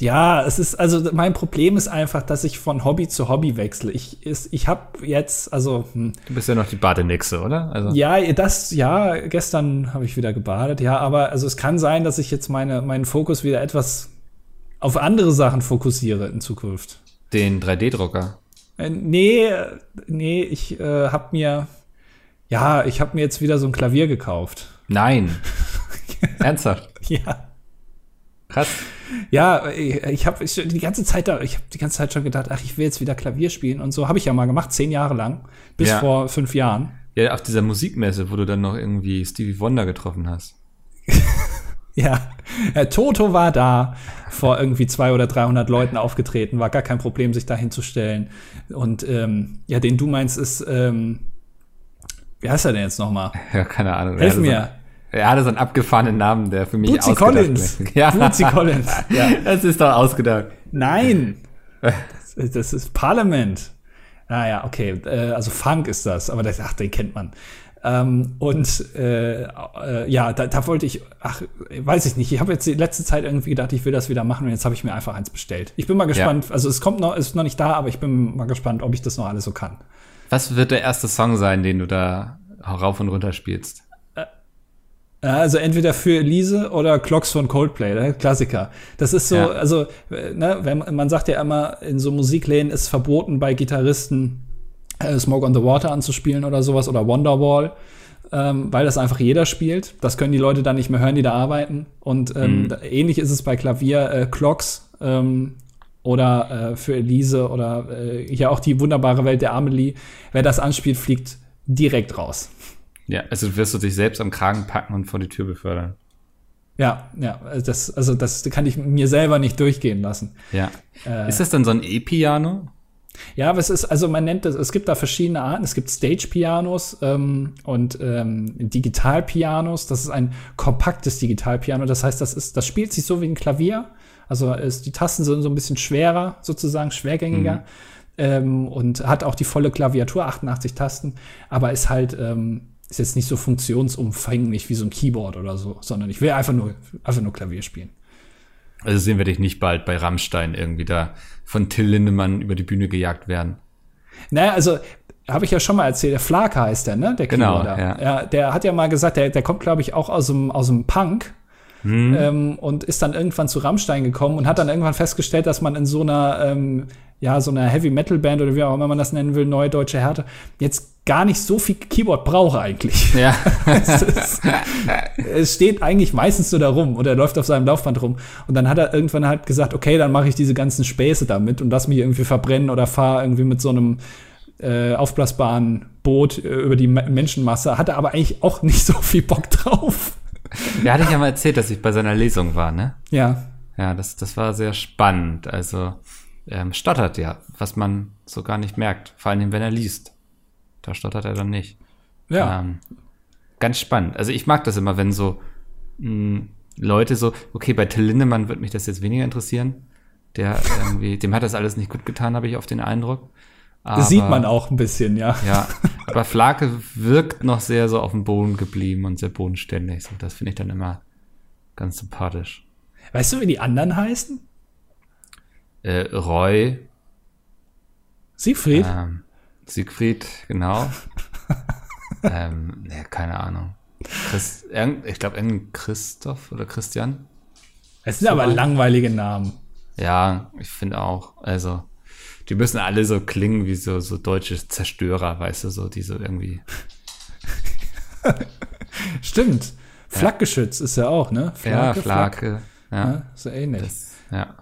ja, es ist also mein Problem ist einfach, dass ich von Hobby zu Hobby wechsle. Ich ich habe jetzt also hm. du bist ja noch die Badenixe, oder? Also ja, das ja, gestern habe ich wieder gebadet, ja, aber also es kann sein, dass ich jetzt meine meinen Fokus wieder etwas auf andere Sachen fokussiere in Zukunft. Den 3D-Drucker. Äh, nee, nee, ich äh, habe mir, ja, ich habe mir jetzt wieder so ein Klavier gekauft. Nein. [laughs] Ernsthaft? Ja. Krass. Ja, ich, ich habe die ganze Zeit da, ich habe die ganze Zeit schon gedacht, ach, ich will jetzt wieder Klavier spielen und so habe ich ja mal gemacht, zehn Jahre lang, bis Ja. vor fünf Jahren. Ja, auf dieser Musikmesse, wo du dann noch irgendwie Stevie Wonder getroffen hast. Ja, Toto war da, vor irgendwie zwei oder 300 Leuten aufgetreten, war gar kein Problem, sich da hinzustellen. Und ähm, ja, den du meinst, ist, ähm, wie heißt er denn jetzt nochmal? Ja, keine Ahnung. Hilf er mir. So, er hatte so einen abgefahrenen Namen, der für mich Bootsy ausgedacht Collins. Ja. Bootsy Collins. [laughs] Ja. Das ist doch ausgedacht. Nein, das, das ist Parlament. Ah ja, okay, äh, also Funk ist das, aber das, ach, den kennt man. Ähm, und äh, äh, ja, da, da wollte ich, ach, weiß ich nicht, ich habe jetzt die letzte Zeit irgendwie gedacht, ich will das wieder machen und jetzt habe ich mir einfach eins bestellt. Ich bin mal gespannt, also es kommt noch, ist noch nicht da, aber ich bin mal gespannt, ob ich das noch alles so kann. Was wird der erste Song sein, den du da rauf und runter spielst? Ja, Also entweder für Elise oder Clocks von Coldplay, der Klassiker. Das ist so, Ja. also, äh, ne, wenn, man sagt ja immer, in so Musikläden ist verboten bei Gitarristen äh, Smoke on the Water anzuspielen oder sowas oder Wonderwall, ähm, weil das einfach jeder spielt. Das können die Leute dann nicht mehr hören, die da arbeiten. Und ähm, da, ähnlich ist es bei Klavier äh, Clocks ähm, oder äh, für Elise oder äh, hier auch die wunderbare Welt der Amelie. Wer das anspielt, fliegt direkt raus. Ja, also wirst du dich selbst am Kragen packen und vor die Tür befördern. Ja, ja, das, also das kann ich mir selber nicht durchgehen lassen. Ja. Äh. ist das dann so ein E-Piano? Ja, aber es ist, also man nennt es, es gibt da verschiedene Arten. Es gibt Stage-Pianos ähm, und ähm, Digital-Pianos. Das ist ein kompaktes Digital-Piano. Das heißt, das ist, das spielt sich so wie ein Klavier. Also ist, die Tasten sind so ein bisschen schwerer, sozusagen schwergängiger. Ähm, und hat auch die volle Klaviatur, 88 Tasten, aber ist halt, ähm, ist jetzt nicht so funktionsumfänglich wie so ein Keyboard oder so, sondern ich will einfach nur, einfach nur Klavier spielen. Also sehen wir dich nicht bald bei Rammstein irgendwie da von Till Lindemann über die Bühne gejagt werden. Naja, also habe ich ja schon mal erzählt, der Flaker heißt der, ne? Der Genau, Keyboarder. ja. der hat ja mal gesagt, der, der kommt, glaube ich, auch aus dem, aus dem Punk. Hm. Ähm, und ist dann irgendwann zu Rammstein gekommen und hat dann irgendwann festgestellt, dass man in so einer, ähm, ja, so einer Heavy Metal Band oder wie auch immer man das nennen will, neue deutsche Härte, jetzt gar nicht so viel Keyboard braucht eigentlich. Ja. [laughs] es, ist, es steht eigentlich meistens nur da rum und er läuft auf seinem Laufband rum. Und dann hat er irgendwann halt gesagt, okay, dann mache ich diese ganzen Späße damit und lass mich irgendwie verbrennen oder fahre irgendwie mit so einem äh, aufblasbaren Boot äh, über die Me- Menschenmasse. Hatte aber eigentlich auch [laughs] nicht so viel Bock drauf. Der hatte ich ja mal erzählt, dass ich bei seiner Lesung war, ne? Ja, Ja, das, das war sehr spannend. Also ähm, stottert ja, was man so gar nicht merkt. Vor allem, wenn er liest. Da stottert er dann nicht. ja. Ähm, ganz spannend. Also ich mag das immer, wenn so mh, Leute so, okay, bei Till Lindemann wird mich das jetzt weniger interessieren. Der irgendwie, [laughs] dem hat das alles nicht gut getan, habe ich auf den Eindruck. Aber, Das sieht man auch ein bisschen, ja. Ja, [laughs] aber Flake wirkt noch sehr so auf dem Boden geblieben und sehr bodenständig. So, das finde ich dann immer ganz sympathisch. Weißt du, wie die anderen heißen? Äh, Roy, Siegfried? ähm, Siegfried, genau. [laughs] ähm, ne, keine Ahnung. Chris, irgend- ich glaube, irgendein Christoph oder Christian. Es sind aber weit. langweilige Namen. Ja, ich finde auch. Also, die müssen alle so klingen wie so, so deutsche Zerstörer, weißt du, so diese irgendwie. [laughs] Stimmt. Flakgeschütz ist ja auch, ne? ja, Flake, Flake. Ja, Ja, so ähnlich. das, ja.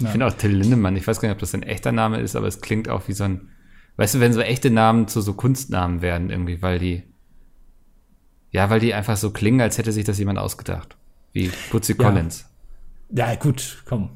Ich finde auch Till Lindemann, ich weiß gar nicht, ob das ein echter Name ist, aber es klingt auch wie so ein, weißt du, wenn so echte Namen zu so Kunstnamen werden irgendwie, weil die, ja, weil die einfach so klingen, als hätte sich das jemand ausgedacht. Wie Bootsy Ja. Collins. Ja, gut, komm.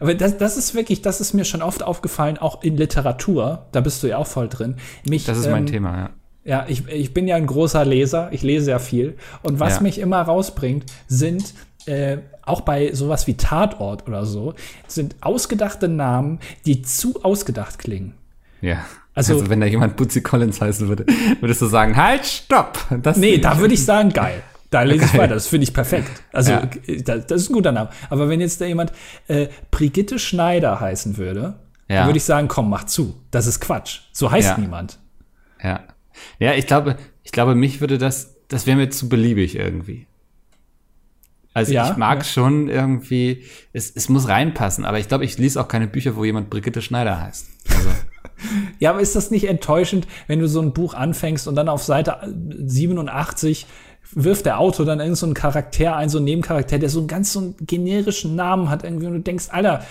Aber das, das ist wirklich, das ist mir schon oft aufgefallen, auch in Literatur, da bist du ja auch voll drin. Mich, Das ist mein ähm, Thema, ja. Ja, ich, ich bin ja ein großer Leser, ich lese ja viel. Und was Ja. mich immer rausbringt, sind äh, auch bei sowas wie Tatort oder so, sind ausgedachte Namen, die zu ausgedacht klingen. Ja. Also- Also, wenn da jemand Bootsy Collins heißen würde, würdest du sagen, halt, stopp. Das Nee, da würde ich sagen, geil. Da lese ich Geil. weiter, das finde ich perfekt. Also, Ja. das, das ist ein guter Name. Aber wenn jetzt da jemand äh, Brigitte Schneider heißen würde, Ja. dann würde ich sagen, komm, mach zu. Das ist Quatsch. So heißt Ja. niemand. Ja. Ja, ich glaube, ich glaube, mich würde das, das wäre mir zu beliebig irgendwie. Also Ja, ich mag ja. schon irgendwie, es, es muss reinpassen, aber ich glaube, ich lese auch keine Bücher, wo jemand Brigitte Schneider heißt. Also, [laughs] Ja, aber ist das nicht enttäuschend, wenn du so ein Buch anfängst und dann auf Seite 87 wirft der Autor dann irgend so einen Charakter ein, so einen Nebencharakter, der so einen ganz so einen generischen Namen hat irgendwie und du denkst, Alter,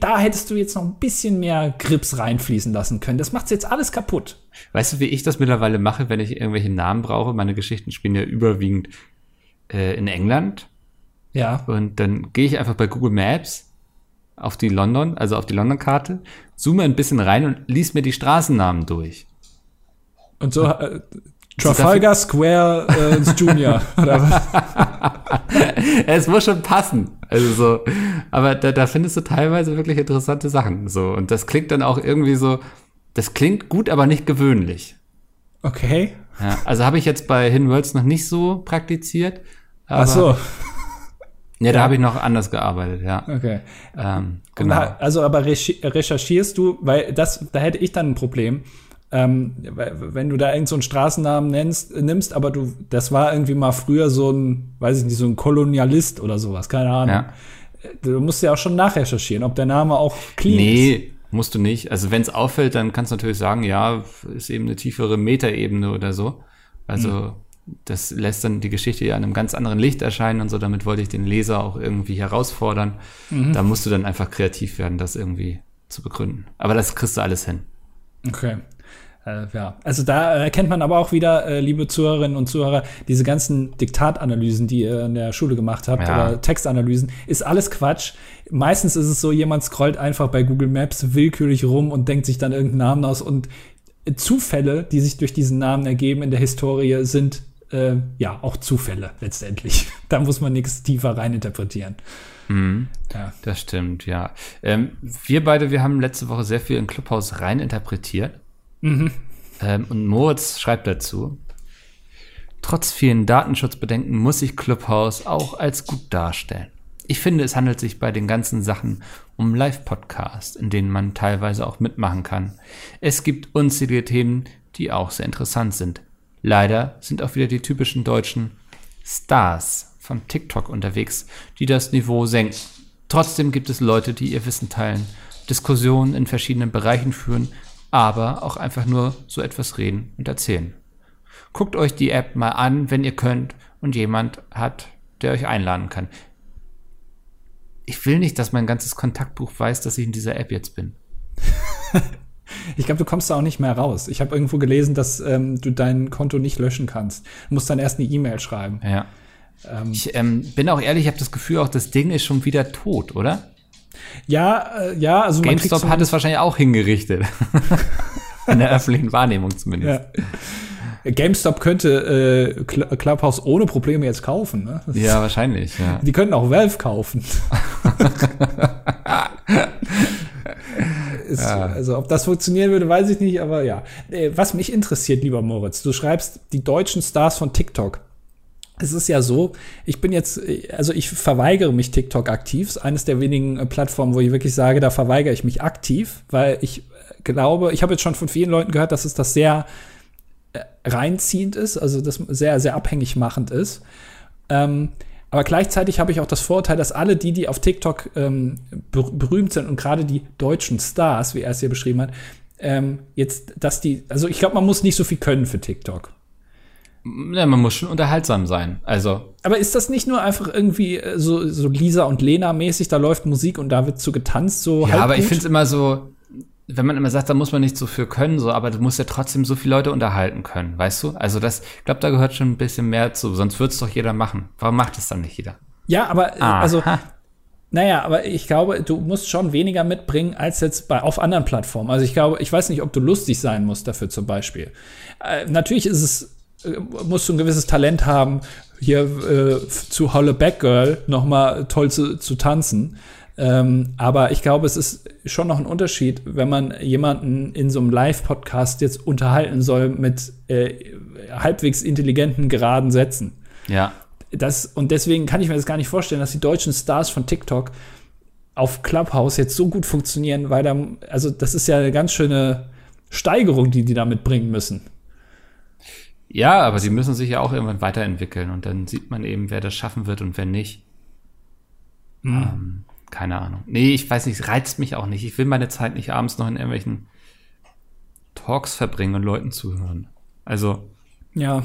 da hättest du jetzt noch ein bisschen mehr Grips reinfließen lassen können. Das macht's jetzt alles kaputt. Weißt du, wie ich das mittlerweile mache, wenn ich irgendwelche Namen brauche? Meine Geschichten spielen ja überwiegend äh, in England. Ja. Und dann gehe ich einfach bei Google Maps auf die London, also auf die London-Karte, zoome ein bisschen rein und lies mir die Straßennamen durch. Und so äh, Trafalgar Square äh, Junior oder was? [laughs] es muss schon passen. Also so, aber da, da findest du teilweise wirklich interessante Sachen. So und das klingt dann auch irgendwie so. Das klingt gut, aber nicht gewöhnlich. Okay. Ja, also habe ich jetzt bei Hidden Worlds noch nicht so praktiziert. Ach so. [laughs] Ja, da habe ich noch anders gearbeitet, ja. Okay. Ähm, genau. Und, also aber recherchierst du, weil das, da hätte ich dann ein Problem. Ähm, wenn du da irgendeinen so Straßennamen nennst, nimmst, aber du, das war irgendwie mal früher so ein, weiß ich nicht, so ein Kolonialist oder sowas, keine Ahnung. Ja. Du musst ja auch schon nachrecherchieren, ob der Name auch clean nee, ist. Musst du nicht. Also wenn es auffällt, dann kannst du natürlich sagen, ja, ist eben eine tiefere Metaebene oder so. Also mhm das lässt dann die Geschichte ja in einem ganz anderen Licht erscheinen und so. Damit wollte ich den Leser auch irgendwie herausfordern. Mhm. Da musst du dann einfach kreativ werden, das irgendwie zu begründen. Aber das kriegst du alles hin. Okay. Äh, ja, also da erkennt man aber auch wieder, äh, liebe Zuhörerinnen und Zuhörer, diese ganzen Diktatanalysen, die ihr in der Schule gemacht habt, ja. oder Textanalysen, ist alles Quatsch. Meistens ist es so, jemand scrollt einfach bei Google Maps willkürlich rum und denkt sich dann irgendeinen Namen aus und Zufälle, die sich durch diesen Namen ergeben in der Historie, sind äh, ja auch Zufälle letztendlich. [laughs] da muss man nichts tiefer reininterpretieren. Mhm. Ja. Das stimmt, ja. Ähm, wir beide, wir haben letzte Woche sehr viel in Clubhouse reininterpretiert. Mhm. Ähm, und Moritz schreibt dazu, trotz vielen Datenschutzbedenken muss sich Clubhouse auch als gut darstellen. Ich finde, es handelt sich bei den ganzen Sachen um Live-Podcasts, in denen man teilweise auch mitmachen kann. Es gibt unzählige Themen, die auch sehr interessant sind. Leider sind auch wieder die typischen deutschen Stars von TikTok unterwegs, die das Niveau senken. Trotzdem gibt es Leute, die ihr Wissen teilen, Diskussionen in verschiedenen Bereichen führen, aber auch einfach nur so etwas reden und erzählen. Guckt euch die App mal an, wenn ihr könnt und jemand hat, der euch einladen kann. Ich will nicht, dass mein ganzes Kontaktbuch weiß, dass ich in dieser App jetzt bin. [laughs] Ich glaube, du kommst da auch nicht mehr raus. Ich habe irgendwo gelesen, dass ähm, du dein Konto nicht löschen kannst. Du musst dann erst eine E-Mail schreiben. Ja. Ähm, ich ähm, bin auch ehrlich, ich habe das Gefühl, auch das Ding ist schon wieder tot, oder? Ja, äh, ja, also GameStop hat es wahrscheinlich auch hingerichtet. [laughs] In der öffentlichen Wahrnehmung zumindest. Ja. GameStop könnte äh, Clubhouse ohne Probleme jetzt kaufen. Ne? Ja, wahrscheinlich. Ja. Die könnten auch Valve kaufen. [laughs] Ist, ja. Also ob das funktionieren würde, weiß ich nicht, aber ja. Was mich interessiert, lieber Moritz, du schreibst die deutschen Stars von TikTok. Es ist ja so, ich bin jetzt, also ich verweigere mich TikTok aktiv. ist eines der wenigen äh, Plattformen, wo ich wirklich sage, da verweigere ich mich aktiv, weil ich äh, glaube, ich habe jetzt schon von vielen Leuten gehört, dass es das sehr reinziehend ist, also das sehr, sehr abhängig machend ist. Ähm, aber gleichzeitig habe ich auch das Vorteil, dass alle die, die auf TikTok ähm, berühmt sind und gerade die deutschen Stars, wie er es hier beschrieben hat, ähm, jetzt, dass die, also ich glaube, man muss nicht so viel können für TikTok. Ja, man muss schon unterhaltsam sein. Also. Aber ist das nicht nur einfach irgendwie äh, so, so Lisa und Lena mäßig, da läuft Musik und da wird zu getanzt, so Ja, aber gut? ich finde es immer so, wenn man immer sagt, da muss man nicht so viel können, so, aber du musst ja trotzdem so viele Leute unterhalten können, weißt du? Also das, ich glaube, da gehört schon ein bisschen mehr zu, sonst würde es doch jeder machen. Warum macht es dann nicht jeder? Ja, aber äh, Aha. also naja, aber ich glaube, du musst schon weniger mitbringen als jetzt bei auf anderen Plattformen. Also ich glaube, ich weiß nicht, ob du lustig sein musst dafür zum Beispiel. Äh, natürlich ist es, musst du ein gewisses Talent haben, hier äh, zu Holle Back Girl noch mal toll zu, zu tanzen. Ähm, aber ich glaube, es ist schon noch ein Unterschied, wenn man jemanden in so einem Live-Podcast jetzt unterhalten soll mit äh, halbwegs intelligenten, geraden Sätzen. Ja. Das, und deswegen kann ich mir das gar nicht vorstellen, dass die deutschen Stars von TikTok auf Clubhouse jetzt so gut funktionieren, weil da, also das ist ja eine ganz schöne Steigerung, die die damit bringen müssen. Ja, aber sie müssen sich ja auch irgendwann weiterentwickeln und dann sieht man eben, wer das schaffen wird und wer nicht. Mhm. Ähm, keine Ahnung. Nee, ich weiß nicht, reizt mich auch nicht. Ich will meine Zeit nicht abends noch in irgendwelchen Talks verbringen und Leuten zuhören. Also, Ja,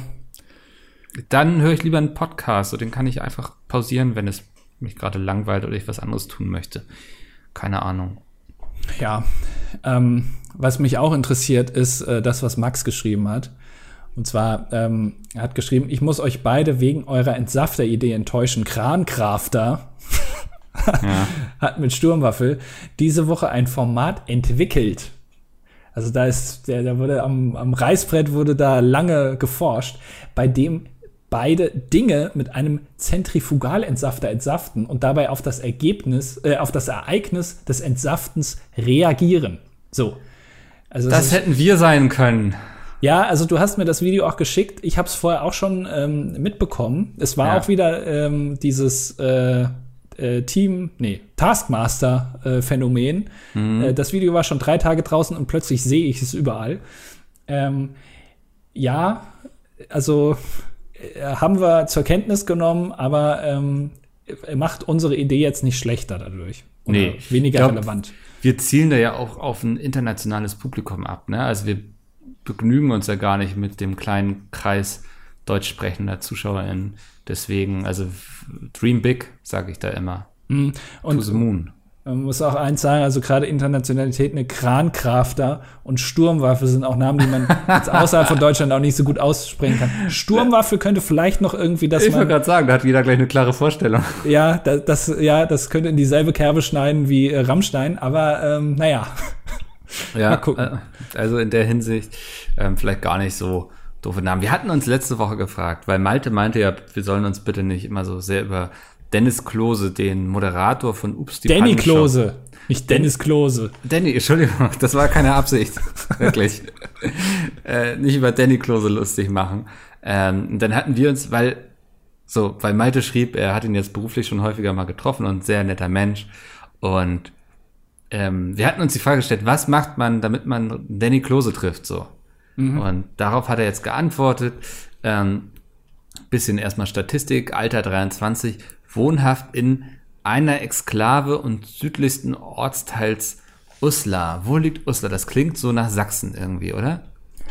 dann höre ich lieber einen Podcast und den kann ich einfach pausieren, wenn es mich gerade langweilt oder ich was anderes tun möchte. Keine Ahnung. Ja, ähm, was mich auch interessiert, ist äh, das, was Max geschrieben hat. Und zwar, ähm, er hat geschrieben, ich muss euch beide wegen eurer Entsafter-Idee enttäuschen. Krankrafter [laughs] Ja. hat mit Sturmwaffel diese Woche ein Format entwickelt. Also da ist, der, da wurde am, am Reißbrett wurde da lange geforscht, bei dem beide Dinge mit einem Zentrifugalentsafter entsaften und dabei auf das Ergebnis, äh, auf das Ereignis des Entsaftens reagieren. So. Also Das hätten wir sein können. Ja, also du hast mir das Video auch geschickt. Ich habe es vorher auch schon ähm, mitbekommen. Es war Ja. auch wieder ähm, dieses äh, äh, Team, nee, Taskmaster-Phänomen. Äh, das Video war schon drei Tage draußen und plötzlich sehe ich es überall. Ähm, ja, also äh, haben wir zur Kenntnis genommen, aber ähm, er macht unsere Idee jetzt nicht schlechter dadurch. Oder Nee, weniger glaub, relevant. Wir zielen da ja auch auf ein internationales Publikum ab. Ne? Also wir begnügen uns ja gar nicht mit dem kleinen Kreis deutsch sprechender ZuschauerInnen. Deswegen, also Dream Big, sage ich da immer. Mhm. To Und the Moon. Man muss auch eins sagen, also gerade Internationalität, eine Krankrafter und Sturmwaffe sind auch Namen, die man [laughs] jetzt außerhalb von Deutschland auch nicht so gut aussprechen kann. Sturmwaffe könnte vielleicht noch irgendwie, dass Ich wollte gerade sagen, da hat jeder gleich eine klare Vorstellung. ja, das, das, ja, das könnte in dieselbe Kerbe schneiden wie äh, Rammstein, aber ähm, naja, Ja, Mal gucken. äh, Also in der Hinsicht ähm, vielleicht gar nicht so doofe Namen. Wir hatten uns letzte Woche gefragt, weil Malte meinte ja, wir sollen uns bitte nicht immer so sehr über Dennis Klose, den Moderator von Ups die Danny Pannenshow- Klose, nicht Dennis Klose. Danny, Entschuldigung, [laughs] das war keine Absicht. [laughs] Wirklich. äh, nicht über Danny Klose lustig machen. Ähm, dann hatten wir uns, weil, so, weil Malte schrieb, er hat ihn jetzt beruflich schon häufiger mal getroffen und sehr netter Mensch. Und ähm, wir hatten uns die Frage gestellt, was macht man, damit man Danny Klose trifft, so. Und darauf hat er jetzt geantwortet, ähm, bisschen erstmal Statistik, Alter 23, wohnhaft in einer Exklave und südlichsten Ortsteils Uslar. Wo liegt Uslar? Das klingt so nach Sachsen irgendwie, oder?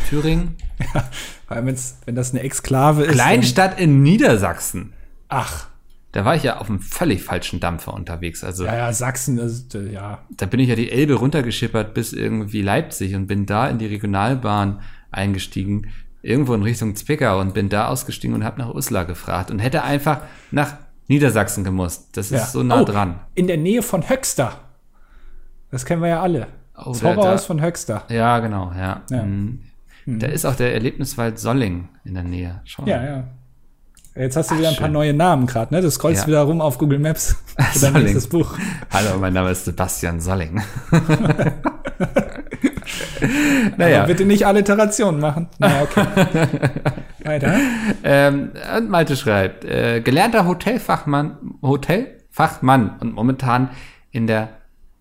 Thüringen? [laughs] Vor allem, wenn das eine Exklave ist. Kleinstadt in Niedersachsen. Ach, Da war ich ja auf einem völlig falschen Dampfer unterwegs. Also ja, ja, Sachsen, äh, ja. da bin ich ja die Elbe runtergeschippert bis irgendwie Leipzig und bin da in die Regionalbahn eingestiegen, irgendwo in Richtung Zwickau und bin da ausgestiegen und habe nach Uslar gefragt und hätte einfach nach Niedersachsen gemusst. Das ist ja. so nah oh, dran. In der Nähe von Höxter. Das kennen wir ja alle. Oh, das da- Horrorhaus von Höxter. Ja, genau, ja. Ja. Mhm. Da ist auch der Erlebniswald Solling in der Nähe. Schon. Ja, ja. Jetzt hast du wieder ein paar schön. neue Namen gerade, ne? Du scrollst Ja. wieder rum auf Google Maps für [laughs] dein nächstes Buch. Hallo, mein Name ist Sebastian Solling. [laughs] Aber naja, bitte nicht Alliterationen machen. Naja, okay. [laughs] Weiter. ähm, und Malte schreibt, äh, gelernter Hotelfachmann, Hotelfachmann und momentan in der,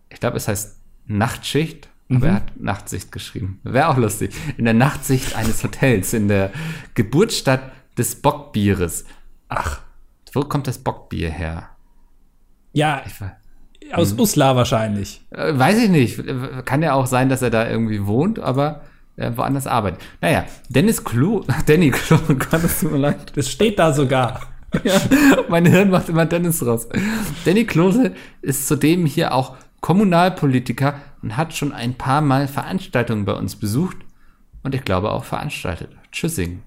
ich glaube, es heißt Nachtschicht, aber er hat Nachtsicht geschrieben. Wäre auch lustig. In der Nachtsicht eines Hotels, in der Geburtsstadt des Bockbieres. Ach, wo kommt das Bockbier her? Ja, aus Uslar wahrscheinlich. Äh, Weiß ich nicht. Kann ja auch sein, dass er da irgendwie wohnt, aber äh, woanders arbeitet. Naja, Dennis Klo, [laughs] Danny Klo, Gott, es tut mir leid. Das steht da sogar. [laughs] Ja, mein Hirn macht immer Dennis raus. Danny Klose ist zudem hier auch Kommunalpolitiker und hat schon ein paar Mal Veranstaltungen bei uns besucht und ich glaube auch veranstaltet. Tschüssing.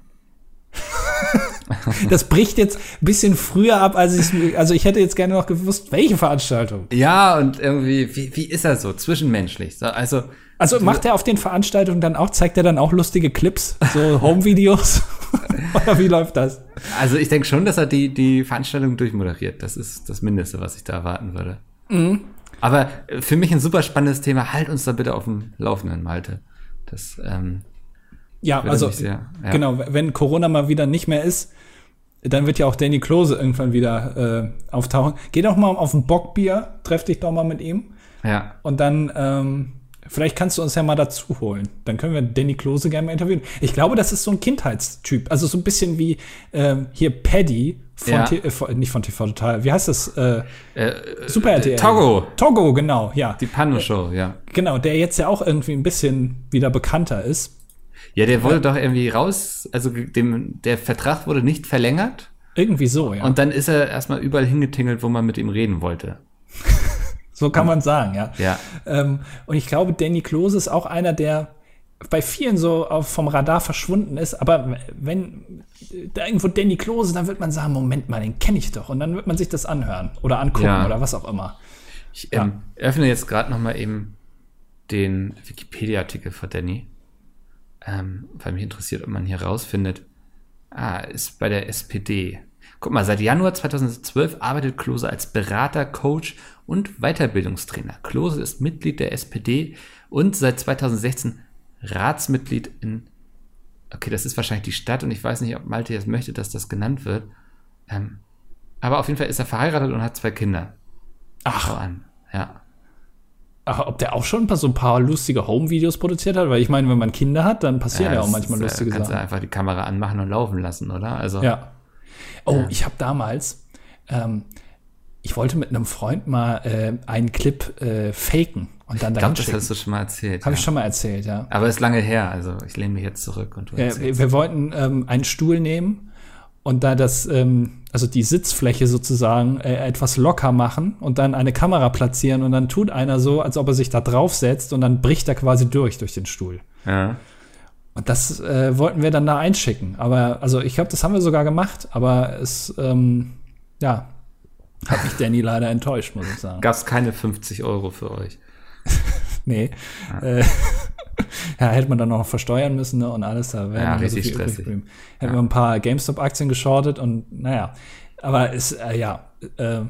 [laughs] Das bricht jetzt ein bisschen früher ab, als ich Also ich hätte jetzt gerne noch gewusst, welche Veranstaltung. Ja, und irgendwie, wie, wie ist er so? Zwischenmenschlich. So, also, Also macht er auf den Veranstaltungen dann auch, zeigt er dann auch lustige Clips, so [laughs] Home-Videos? [laughs] Oder wie läuft das? also ich denke schon, dass er die, die Veranstaltung durchmoderiert. Das ist das Mindeste, was ich da erwarten würde. Aber äh, für mich ein super spannendes Thema. Halt uns da bitte auf dem Laufenden, Malte. Das, ähm, Ja, Würde also sehr- ja. genau, wenn Corona mal wieder nicht mehr ist, dann wird ja auch Danny Klose irgendwann wieder äh, auftauchen. Geh doch mal auf ein Bockbier, treff dich doch mal mit ihm ja. und dann ähm, vielleicht kannst du uns ja mal dazu holen. Dann können wir Danny Klose gerne mal interviewen. Ich glaube, das ist so ein Kindheitstyp, also so ein bisschen wie ähm, hier Paddy von, Ja. T- äh, nicht von TV Total, wie heißt das? Äh, Äh, Super RTL. Togo, Togo, genau, ja. die Pano-Show, ja. Genau, der jetzt ja auch irgendwie ein bisschen wieder bekannter ist. Ja, der wurde doch irgendwie raus, also dem, der Vertrag wurde nicht verlängert Irgendwie so, ja. und dann ist er erstmal überall hingetingelt, wo man mit ihm reden wollte. [laughs] so kann man sagen, ja. Ja. Ähm, und ich glaube, Danny Klose ist auch einer, der bei vielen so vom Radar verschwunden ist. Aber wenn da irgendwo Danny Klose, dann wird man sagen, Moment mal, den kenne ich doch. Und dann wird man sich das anhören oder angucken Ja. oder was auch immer. Ich ähm, öffne jetzt gerade noch mal eben den Wikipedia-Artikel von Danny, ähm, weil mich interessiert, ob man hier rausfindet. Ah, ist bei der SPD. Guck mal, seit Januar 2012 arbeitet Klose als Berater, Coach und Weiterbildungstrainer. Klose ist Mitglied der SPD und seit 2016 Ratsmitglied in. Okay, das ist wahrscheinlich die Stadt und ich weiß nicht, ob Malte jetzt möchte, dass das genannt wird. Ähm, aber auf jeden Fall ist er verheiratet und hat zwei Kinder. Ach, an. Ja. Ach, ob der auch schon so ein paar lustige Home-Videos produziert hat? Weil ich meine, wenn man Kinder hat, dann passieren ja, auch das manchmal ist, äh, lustige kannst du Sachen. einfach die Kamera anmachen und laufen lassen, oder? Also, Ja. Oh, ich habe damals, ähm, ich wollte mit einem Freund mal äh, einen Clip äh, faken und dann ich glaube, dahin das hast du schon mal erzählt. Habe ja. ich schon mal erzählt, ja. Aber ist lange her, also ich lehne mich jetzt zurück und du Ja, wir, wir wollten ähm, einen Stuhl nehmen und da das, ähm, also die Sitzfläche sozusagen äh, etwas locker machen und dann eine Kamera platzieren und dann tut einer so, als ob er sich da draufsetzt und dann bricht er quasi durch durch den Stuhl. Ja. Und das äh, wollten wir dann da einschicken. Aber, also ich glaube, das haben wir sogar gemacht, aber es, ähm, ja, hat mich Danny leider enttäuscht, muss ich sagen. Gab es keine 50 Euro für euch. [laughs] Nee. Äh, [laughs] ja, hätte man dann noch versteuern müssen ne, und alles. Da wäre Ja, so richtig übrig stressig. Hätten wir ein paar GameStop-Aktien geschortet und naja. Aber es, äh, ja, äh,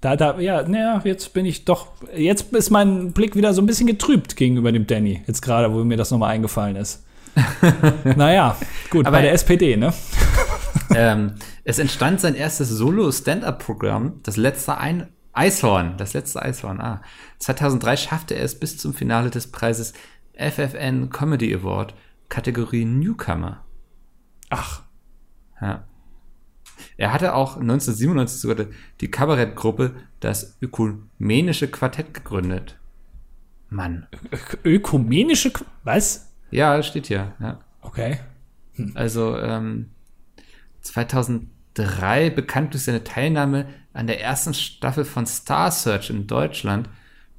da, da, ja, naja, jetzt bin ich doch, jetzt ist mein Blick wieder so ein bisschen getrübt gegenüber dem Danny. Jetzt gerade, wo mir das nochmal eingefallen ist. [laughs] naja, gut, Aber- bei der SPD, ne? [laughs] ähm, es entstand sein erstes Solo-Stand-Up-Programm, das letzte Ein Eishorn, das letzte Eishorn, ah. 2003 schaffte er es bis zum Finale des Preises FFN Comedy Award, Kategorie Newcomer. Ach, Ja. Er hatte auch 1997 sogar die- Kabarettgruppe Das Ökumenische Quartett gegründet. Mann. ökumenische, Qu- was? Ja, das steht hier. Ja. Okay. Also ähm, 2003 bekannt durch seine Teilnahme an der ersten Staffel von Star Search in Deutschland,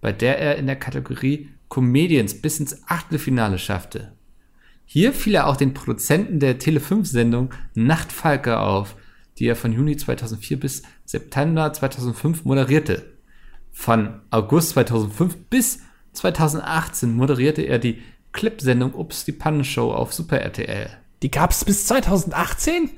bei der er in der Kategorie Comedians bis ins Achtelfinale schaffte. Hier fiel er auch den Produzenten der Tele5-Sendung Nachtfalke auf, die er von Juni 2004 bis September 2005 moderierte. Von August 2005 bis 2018 moderierte er die Clip-Sendung Ups, die Pannenshow auf Super RTL. Die gab's bis 2018?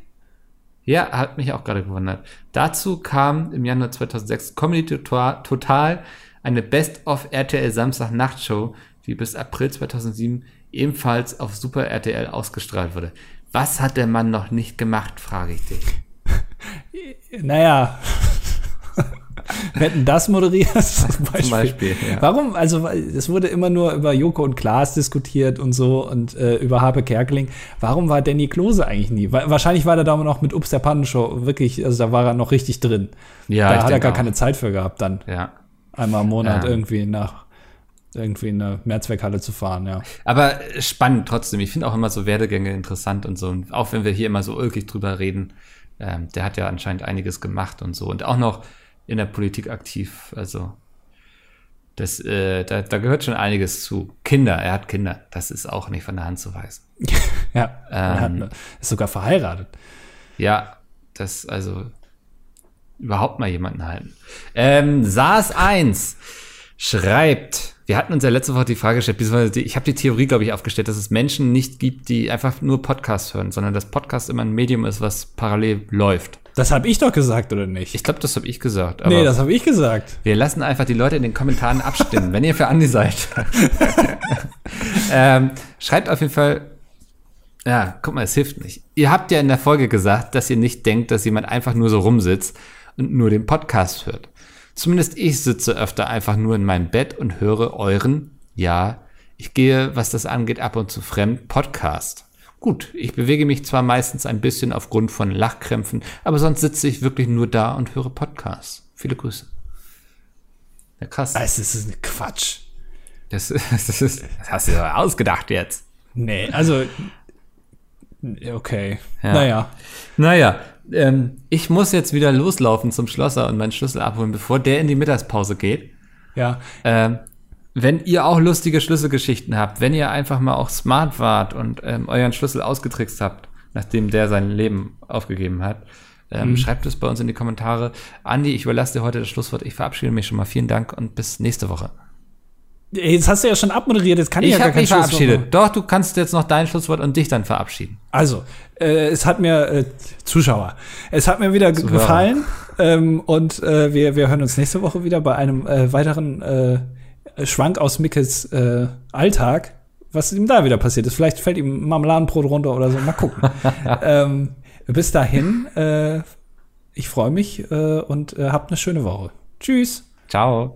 Ja, hat mich auch gerade gewundert. Dazu kam im Januar 2006 Comedy Total, Total eine Best-of RTL Samstag Nachtshow, die bis April 2007 ebenfalls auf Super RTL ausgestrahlt wurde. Was hat der Mann noch nicht gemacht, frage ich dich. [laughs] Naja. [laughs] Wetten das moderiert zum Beispiel. Zum Beispiel, ja. Warum? Also es wurde immer nur über Joko und Klaas diskutiert und so und äh, über Harpe Kerkeling. Warum war Danny Klose eigentlich nie? Wa- Wahrscheinlich war der da noch mit Ups der Pannenshow wirklich, also da war er noch richtig drin. Ja, da hat er gar auch. keine Zeit für gehabt, dann Ja. Einmal im Monat Ja. irgendwie nach irgendwie in eine Mehrzweckhalle zu fahren, ja. Aber spannend trotzdem. Ich finde auch immer so Werdegänge interessant und so. Und auch wenn wir hier immer so ulkig drüber reden, ähm, der hat ja anscheinend einiges gemacht und so. Und auch noch in der Politik aktiv. Also, das, äh, da, da gehört schon einiges zu. Kinder, er hat Kinder. Das ist auch nicht von der Hand zu weisen. [laughs] Ja, er Ähm. hat, ist sogar verheiratet. Ja, das, also, überhaupt mal jemanden halten. Ähm, Saas 1 schreibt, wir hatten uns ja letzte Woche die Frage gestellt, beziehungsweise ich habe die Theorie, glaube ich, aufgestellt, dass es Menschen nicht gibt, die einfach nur Podcasts hören, sondern dass Podcast immer ein Medium ist, was parallel läuft. Das habe ich doch gesagt, oder nicht? Ich glaube, das habe ich gesagt. Nee, das habe ich gesagt. wir lassen einfach die Leute in den Kommentaren abstimmen, wenn ihr für Andi seid. [laughs] ähm, schreibt auf jeden Fall. Ja, guck mal, es hilft nicht. Ihr habt ja in der Folge gesagt, dass ihr nicht denkt, dass jemand einfach nur so rumsitzt und nur den Podcast hört. Zumindest ich sitze öfter einfach nur in meinem Bett und höre euren, ja, ich gehe, was das angeht, ab und zu fremd Podcast. Gut, ich bewege mich zwar meistens ein bisschen aufgrund von Lachkrämpfen, aber sonst sitze ich wirklich nur da und höre Podcasts. Viele Grüße. Ja, krass. Das ist Quatsch. Das, [laughs] das, ist, das hast du ja ausgedacht jetzt. Nee, also okay. Ja. Naja. Naja, ähm, ich muss jetzt wieder loslaufen zum Schlosser und meinen Schlüssel abholen, bevor der in die Mittagspause geht. Ja. Ähm, wenn ihr auch lustige Schlüsselgeschichten habt, wenn ihr einfach mal auch smart wart und ähm, euren Schlüssel ausgetrickst habt, nachdem der sein Leben aufgegeben hat, ähm, mhm. schreibt es bei uns in die Kommentare. Andi, ich überlasse dir heute das Schlusswort. Ich verabschiede mich schon mal. Vielen Dank und bis nächste Woche. Jetzt hast du ja schon abmoderiert, jetzt kann ich, ich ja gar kein mich verabschiedet. Doch, du kannst jetzt noch dein Schlusswort und dich dann verabschieden. Also, äh, es hat mir, äh, Zuschauer, es hat mir wieder Zuhörer. gefallen ähm, und äh, wir, wir hören uns nächste Woche wieder bei einem äh, weiteren äh, Schwank aus Mickes äh, Alltag, was ihm da wieder passiert ist. Vielleicht fällt ihm Marmeladenbrot runter oder so, mal gucken. [laughs] ähm, bis dahin, äh, ich freue mich äh, und äh, habt eine schöne Woche. Tschüss. Ciao.